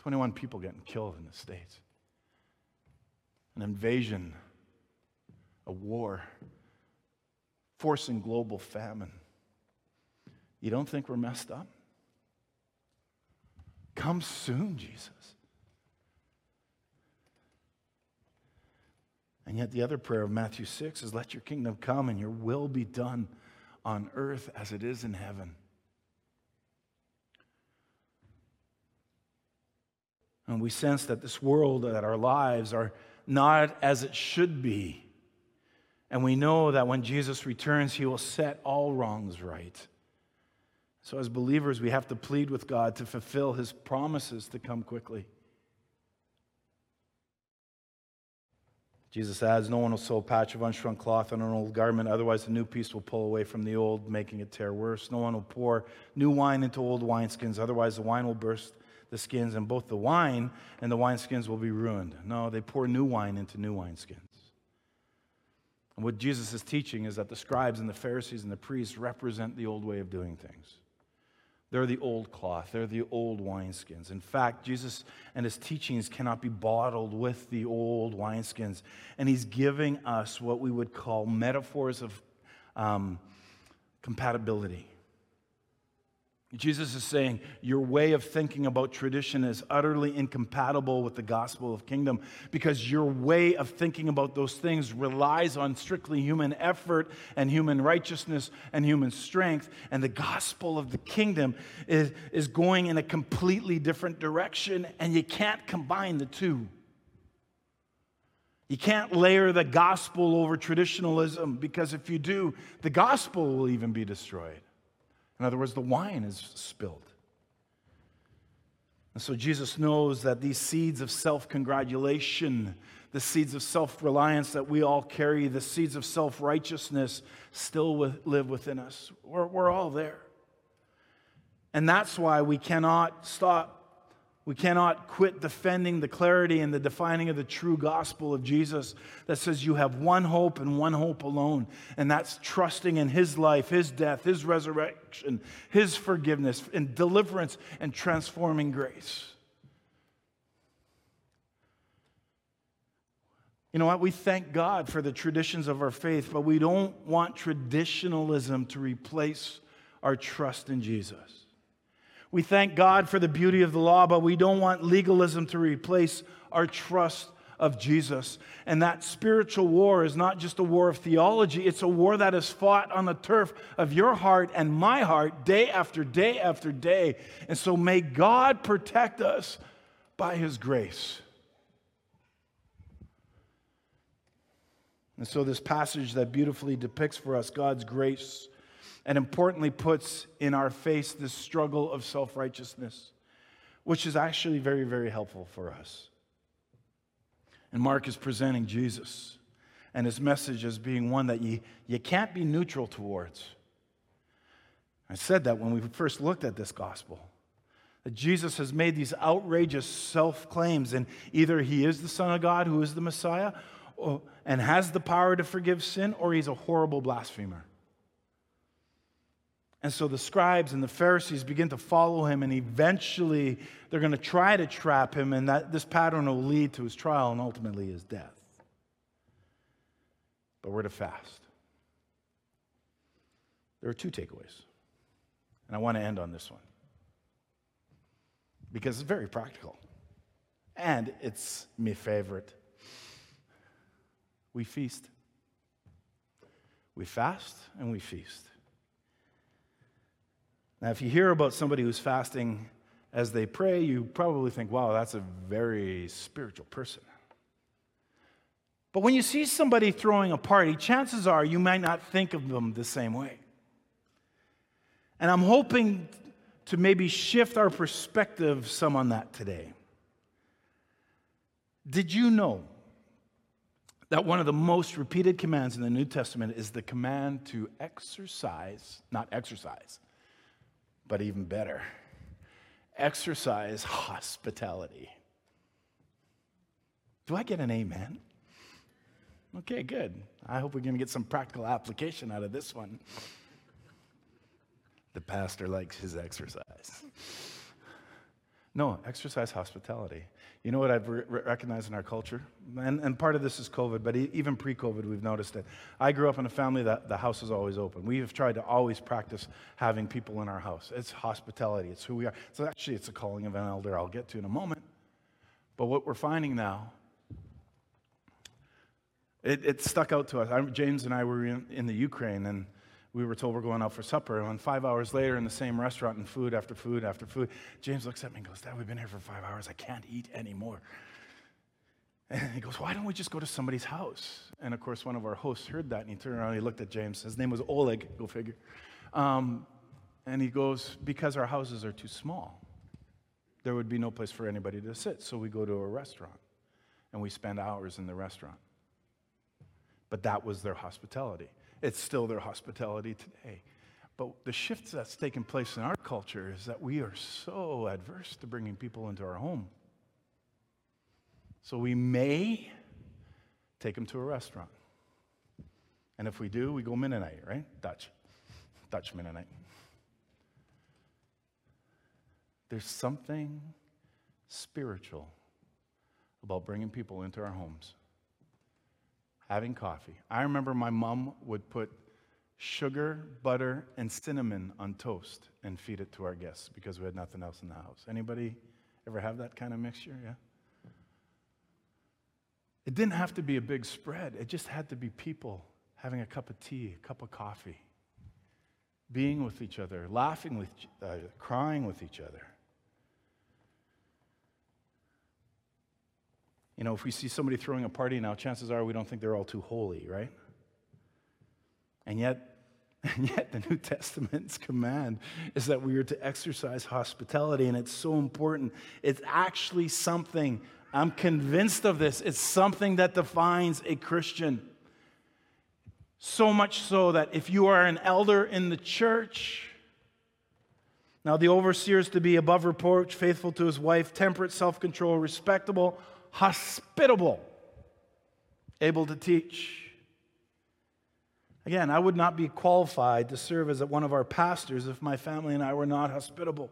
21 people getting killed in the States. An invasion, a war, forcing global famine. You don't think we're messed up? Come soon, Jesus. And yet, the other prayer of Matthew 6 is let your kingdom come and your will be done on earth as it is in heaven. And we sense that this world, that our lives are not as it should be. And we know that when Jesus returns, he will set all wrongs right. So, as believers, we have to plead with God to fulfill his promises to come quickly. Jesus adds, No one will sew a patch of unshrunk cloth on an old garment, otherwise the new piece will pull away from the old, making it tear worse. No one will pour new wine into old wineskins, otherwise the wine will burst the skins, and both the wine and the wineskins will be ruined. No, they pour new wine into new wineskins. And what Jesus is teaching is that the scribes and the Pharisees and the priests represent the old way of doing things. They're the old cloth, they're the old wineskins. In fact, Jesus and his teachings cannot be bottled with the old wineskins. And he's giving us what we would call metaphors of um, compatibility. Jesus is saying your way of thinking about tradition is utterly incompatible with the gospel of kingdom because your way of thinking about those things relies on strictly human effort and human righteousness and human strength. And the gospel of the kingdom is, is going in a completely different direction, and you can't combine the two. You can't layer the gospel over traditionalism because if you do, the gospel will even be destroyed. In other words, the wine is spilled. And so Jesus knows that these seeds of self congratulation, the seeds of self reliance that we all carry, the seeds of self righteousness still live within us. We're, we're all there. And that's why we cannot stop we cannot quit defending the clarity and the defining of the true gospel of Jesus that says you have one hope and one hope alone, and that's trusting in His life, His death, His resurrection, His forgiveness, and deliverance and transforming grace. You know what? We thank God for the traditions of our faith, but we don't want traditionalism to replace our trust in Jesus. We thank God for the beauty of the law, but we don't want legalism to replace our trust of Jesus. And that spiritual war is not just a war of theology, it's a war that is fought on the turf of your heart and my heart day after day after day. And so may God protect us by his grace. And so, this passage that beautifully depicts for us God's grace and importantly puts in our face this struggle of self righteousness, which is actually very, very helpful for us. And Mark is presenting Jesus and his message as being one that you, you can't be neutral towards. I said that when we first looked at this gospel. That Jesus has made these outrageous self claims, and either he is the Son of God who is the Messiah or, and has the power to forgive sin, or he's a horrible blasphemer. And so the scribes and the Pharisees begin to follow him, and eventually they're going to try to trap him, and that this pattern will lead to his trial and ultimately his death. But we're to fast. There are two takeaways, and I want to end on this one because it's very practical, and it's my favorite. We feast, we fast, and we feast. Now, if you hear about somebody who's fasting as they pray, you probably think, wow, that's a very spiritual person. But when you see somebody throwing a party, chances are you might not think of them the same way. And I'm hoping to maybe shift our perspective some on that today. Did you know that one of the most repeated commands in the New Testament is the command to exercise, not exercise, but even better, exercise hospitality. Do I get an amen? Okay, good. I hope we're going to get some practical application out of this one. The pastor likes his exercise. No, exercise hospitality. You know what I've re- recognized in our culture? And, and part of this is COVID, but even pre COVID, we've noticed it. I grew up in a family that the house is always open. We have tried to always practice having people in our house. It's hospitality, it's who we are. So actually, it's a calling of an elder I'll get to in a moment. But what we're finding now, it, it stuck out to us. I, James and I were in, in the Ukraine, and we were told we're going out for supper. And five hours later, in the same restaurant, and food after food after food, James looks at me and goes, Dad, we've been here for five hours. I can't eat anymore. And he goes, Why don't we just go to somebody's house? And of course, one of our hosts heard that and he turned around and he looked at James. His name was Oleg, go figure. Um, and he goes, Because our houses are too small, there would be no place for anybody to sit. So we go to a restaurant and we spend hours in the restaurant. But that was their hospitality. It's still their hospitality today. But the shift that's taken place in our culture is that we are so adverse to bringing people into our home. So we may take them to a restaurant. And if we do, we go Mennonite, right? Dutch. Dutch Mennonite. There's something spiritual about bringing people into our homes having coffee. I remember my mom would put sugar, butter, and cinnamon on toast and feed it to our guests because we had nothing else in the house. Anybody ever have that kind of mixture? Yeah. It didn't have to be a big spread. It just had to be people having a cup of tea, a cup of coffee, being with each other, laughing with, uh, crying with each other. You know, if we see somebody throwing a party now, chances are we don't think they're all too holy, right? And yet, and yet the New Testament's command is that we are to exercise hospitality, and it's so important. It's actually something, I'm convinced of this, it's something that defines a Christian. So much so that if you are an elder in the church, now the overseer is to be above reproach, faithful to his wife, temperate, self control, respectable hospitable, able to teach. Again, I would not be qualified to serve as one of our pastors if my family and I were not hospitable.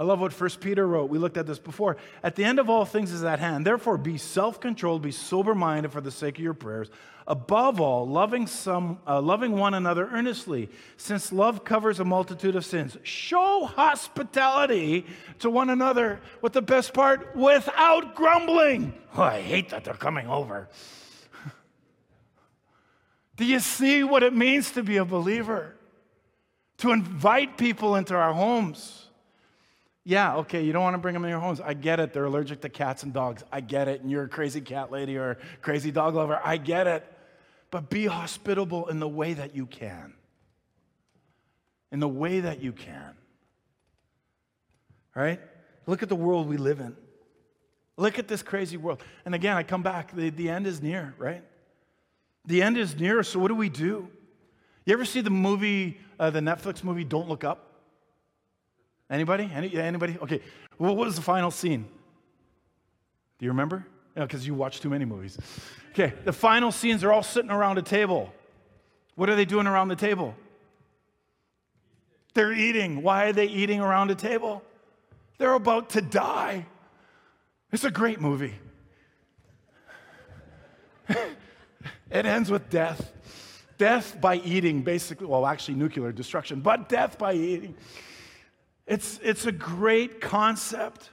I love what 1 Peter wrote. We looked at this before. At the end of all things is at hand. Therefore, be self controlled, be sober minded for the sake of your prayers. Above all, loving, some, uh, loving one another earnestly, since love covers a multitude of sins. Show hospitality to one another with the best part, without grumbling. Oh, I hate that they're coming over. Do you see what it means to be a believer? To invite people into our homes yeah, okay, you don't want to bring them in your homes. I get it. They're allergic to cats and dogs. I get it. And you're a crazy cat lady or crazy dog lover. I get it. but be hospitable in the way that you can. In the way that you can. Right? Look at the world we live in. Look at this crazy world. And again, I come back, the, the end is near, right? The end is near, so what do we do? You ever see the movie, uh, the Netflix movie, Don't Look Up? Anybody? Any, anybody? Okay. Well, what was the final scene? Do you remember? Because you watch too many movies. Okay, the final scenes are all sitting around a table. What are they doing around the table? They're eating. Why are they eating around a table? They're about to die. It's a great movie. it ends with death. Death by eating, basically, well, actually, nuclear destruction, but death by eating. It's, it's a great concept.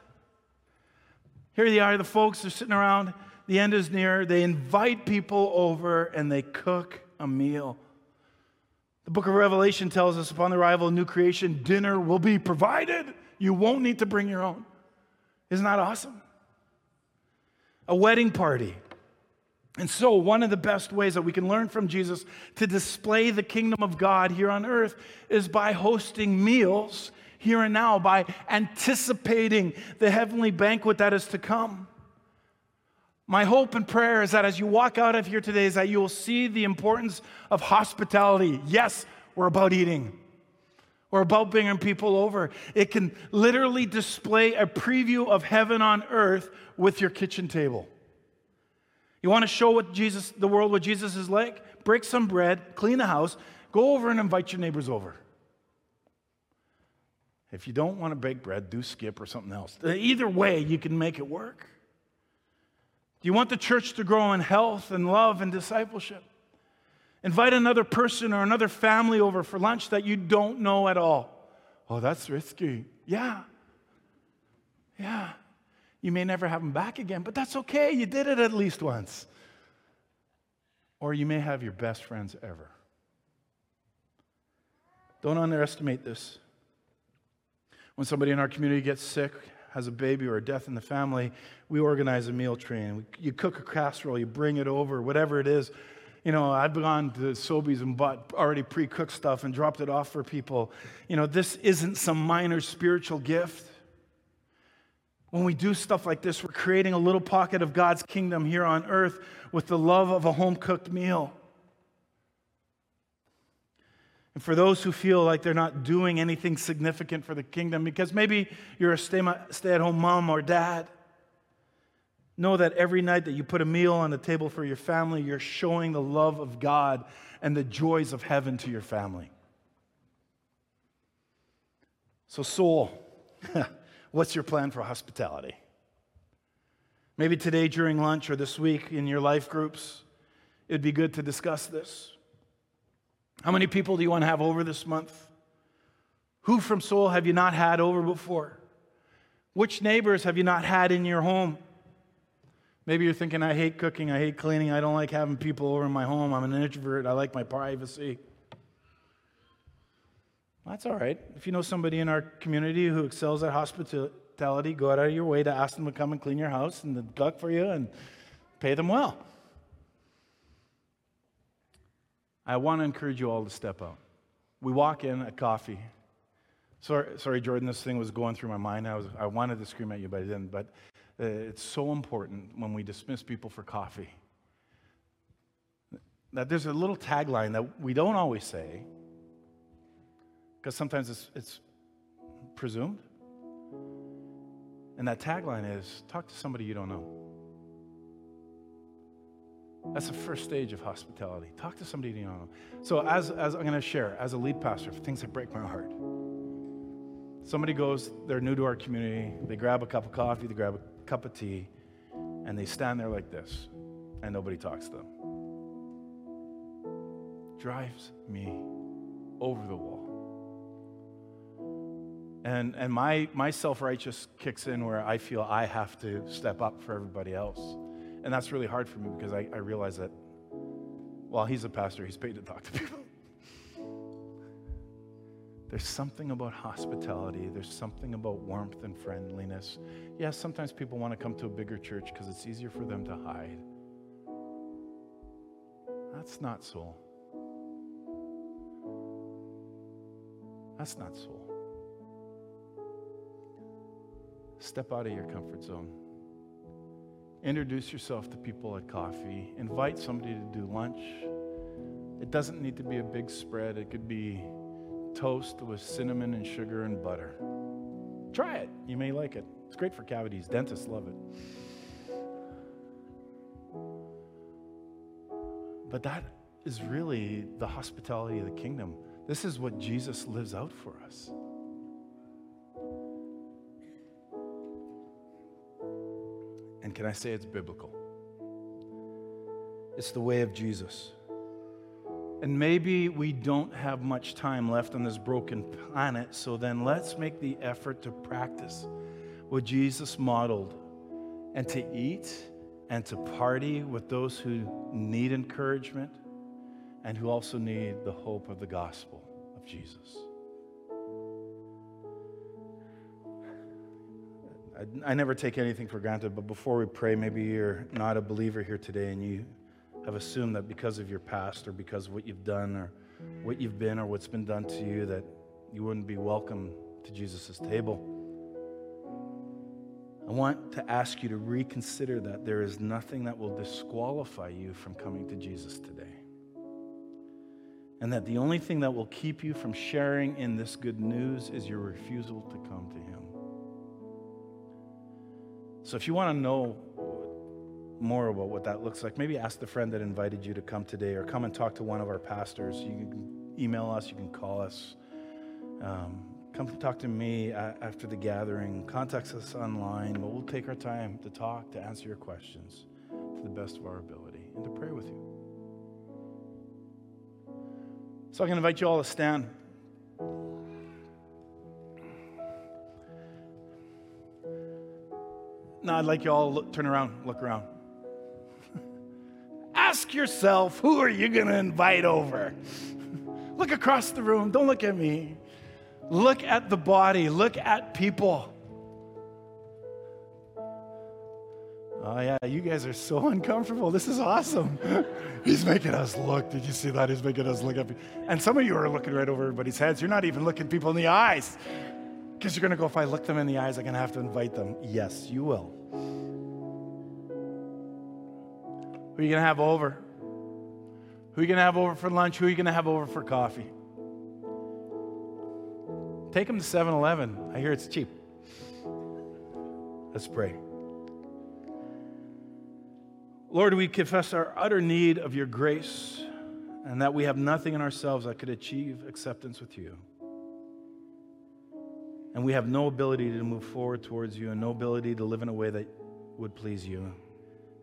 Here they are, the folks are sitting around, the end is near. They invite people over and they cook a meal. The book of Revelation tells us upon the arrival of new creation, dinner will be provided. You won't need to bring your own. Isn't that awesome? A wedding party. And so, one of the best ways that we can learn from Jesus to display the kingdom of God here on earth is by hosting meals here and now, by anticipating the heavenly banquet that is to come. My hope and prayer is that as you walk out of here today, is that you will see the importance of hospitality. Yes, we're about eating. We're about bringing people over. It can literally display a preview of heaven on earth with your kitchen table. You want to show what Jesus, the world what Jesus is like? Break some bread, clean the house, go over and invite your neighbors over. If you don't want to bake bread, do skip or something else. Uh, either way, you can make it work. Do you want the church to grow in health and love and discipleship? Invite another person or another family over for lunch that you don't know at all. Oh, that's risky. Yeah. Yeah. You may never have them back again, but that's okay. You did it at least once. Or you may have your best friends ever. Don't underestimate this. When somebody in our community gets sick, has a baby or a death in the family, we organize a meal train. You cook a casserole, you bring it over, whatever it is. You know, I've gone to Sobeys and bought already pre cooked stuff and dropped it off for people. You know, this isn't some minor spiritual gift. When we do stuff like this, we're creating a little pocket of God's kingdom here on earth with the love of a home cooked meal. And for those who feel like they're not doing anything significant for the kingdom, because maybe you're a stay at home mom or dad, know that every night that you put a meal on the table for your family, you're showing the love of God and the joys of heaven to your family. So, soul, what's your plan for hospitality? Maybe today during lunch or this week in your life groups, it'd be good to discuss this. How many people do you want to have over this month? Who from Soul have you not had over before? Which neighbors have you not had in your home? Maybe you're thinking, I hate cooking, I hate cleaning, I don't like having people over in my home, I'm an introvert, I like my privacy. That's all right. If you know somebody in our community who excels at hospitality, go out of your way to ask them to come and clean your house and cook for you and pay them well. I want to encourage you all to step out. We walk in at coffee. Sorry, sorry, Jordan, this thing was going through my mind. I, was, I wanted to scream at you, but I didn't. But uh, it's so important when we dismiss people for coffee that there's a little tagline that we don't always say, because sometimes it's, it's presumed. And that tagline is talk to somebody you don't know. That's the first stage of hospitality. Talk to somebody you know. So, as, as I'm going to share, as a lead pastor, things that break my heart. Somebody goes, they're new to our community, they grab a cup of coffee, they grab a cup of tea, and they stand there like this, and nobody talks to them. Drives me over the wall. And, and my, my self righteous kicks in where I feel I have to step up for everybody else. And that's really hard for me because I, I realize that while he's a pastor, he's paid to talk to people. There's something about hospitality. There's something about warmth and friendliness. Yes, sometimes people want to come to a bigger church because it's easier for them to hide. That's not soul. That's not soul. Step out of your comfort zone. Introduce yourself to people at coffee. Invite somebody to do lunch. It doesn't need to be a big spread, it could be toast with cinnamon and sugar and butter. Try it. You may like it. It's great for cavities. Dentists love it. But that is really the hospitality of the kingdom. This is what Jesus lives out for us. And can I say it's biblical? It's the way of Jesus. And maybe we don't have much time left on this broken planet, so then let's make the effort to practice what Jesus modeled and to eat and to party with those who need encouragement and who also need the hope of the gospel of Jesus. I, I, never take anything for granted, but before we pray, maybe you're not a believer here today and you have assumed that because of your past or because of what you've done or what you've been or what's been done to you, that you wouldn't be welcome to Jesus' table. I want to ask you to reconsider that there is nothing that will disqualify you from coming to Jesus today and that the only thing that will keep you from sharing in this good news is your refusal to come to Him. So, if you want to know more about what that looks like, maybe ask the friend that invited you to come today or come and talk to one of our pastors. You can email us, you can call us. Um, come talk to me after the gathering. Contact us online, but we'll take our time to talk, to answer your questions to the best of our ability, and to pray with you. So I can invite you all to stand. I'd like you all to look, turn around, look around. Ask yourself, who are you going to invite over? look across the room. Don't look at me. Look at the body. Look at people. Oh, yeah, you guys are so uncomfortable. This is awesome. He's making us look. Did you see that? He's making us look up. And some of you are looking right over everybody's heads. You're not even looking people in the eyes. Because you're going to go, if I look them in the eyes, I'm going to have to invite them. Yes, you will. Who are you going to have over? Who are you going to have over for lunch? Who are you going to have over for coffee? Take them to 7 Eleven. I hear it's cheap. Let's pray. Lord, we confess our utter need of your grace and that we have nothing in ourselves that could achieve acceptance with you. And we have no ability to move forward towards you and no ability to live in a way that would please you.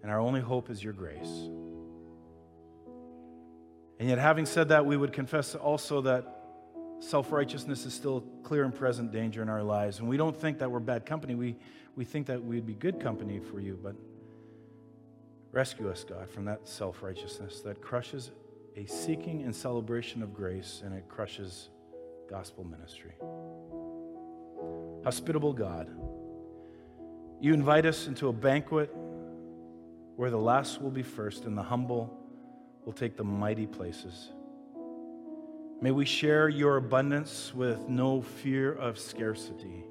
And our only hope is your grace. And yet, having said that, we would confess also that self righteousness is still a clear and present danger in our lives. And we don't think that we're bad company. We, we think that we'd be good company for you, but Rescue us, God, from that self righteousness that crushes a seeking and celebration of grace and it crushes gospel ministry. Hospitable God, you invite us into a banquet where the last will be first and the humble will take the mighty places. May we share your abundance with no fear of scarcity.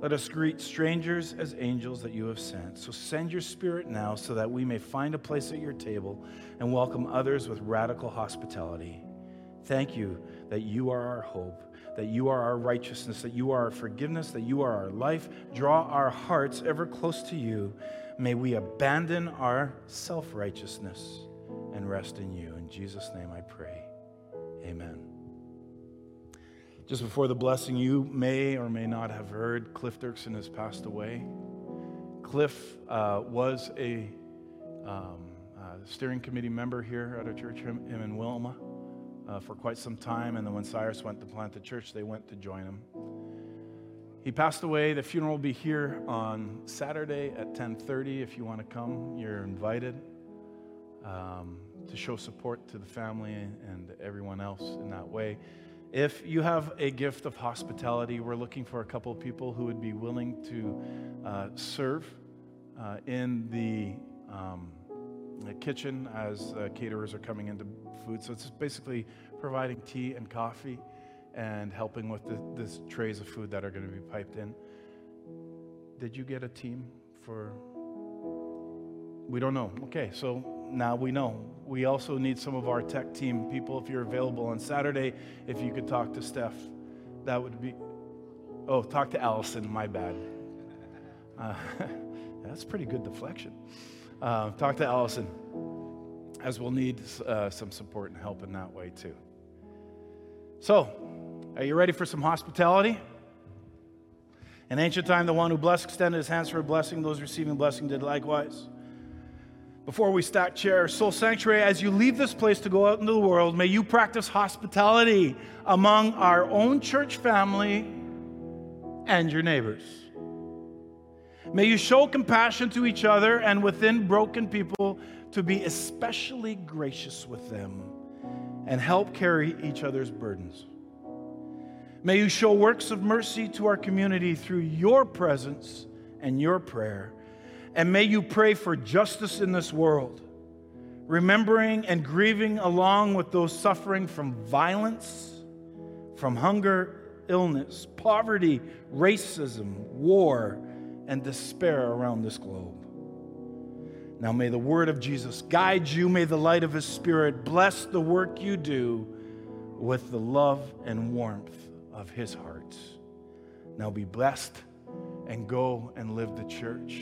Let us greet strangers as angels that you have sent. So send your spirit now so that we may find a place at your table and welcome others with radical hospitality. Thank you that you are our hope, that you are our righteousness, that you are our forgiveness, that you are our life. Draw our hearts ever close to you. May we abandon our self righteousness and rest in you. In Jesus' name I pray. Amen. Just before the blessing, you may or may not have heard Cliff Dirksen has passed away. Cliff uh, was a um, uh, steering committee member here at our church, him, him and Wilma, uh, for quite some time. And then when Cyrus went to plant the church, they went to join him. He passed away. The funeral will be here on Saturday at 10:30. If you want to come, you're invited um, to show support to the family and everyone else in that way. If you have a gift of hospitality, we're looking for a couple of people who would be willing to uh, serve uh, in the um, kitchen as uh, caterers are coming into food. So it's basically providing tea and coffee and helping with the, this trays of food that are going to be piped in. Did you get a team for? We don't know. Okay, so now we know. We also need some of our tech team people. If you're available on Saturday, if you could talk to Steph, that would be. Oh, talk to Allison. My bad. Uh, that's pretty good deflection. Uh, talk to Allison, as we'll need uh, some support and help in that way too. So, are you ready for some hospitality? In ancient time, the one who blessed extended his hands for a blessing. Those receiving blessing did likewise. Before we stack chairs, Soul Sanctuary, as you leave this place to go out into the world, may you practice hospitality among our own church family and your neighbors. May you show compassion to each other and within broken people to be especially gracious with them and help carry each other's burdens. May you show works of mercy to our community through your presence and your prayer. And may you pray for justice in this world, remembering and grieving along with those suffering from violence, from hunger, illness, poverty, racism, war, and despair around this globe. Now may the word of Jesus guide you. May the light of his spirit bless the work you do with the love and warmth of his heart. Now be blessed and go and live the church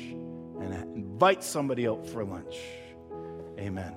and invite somebody out for lunch. Amen.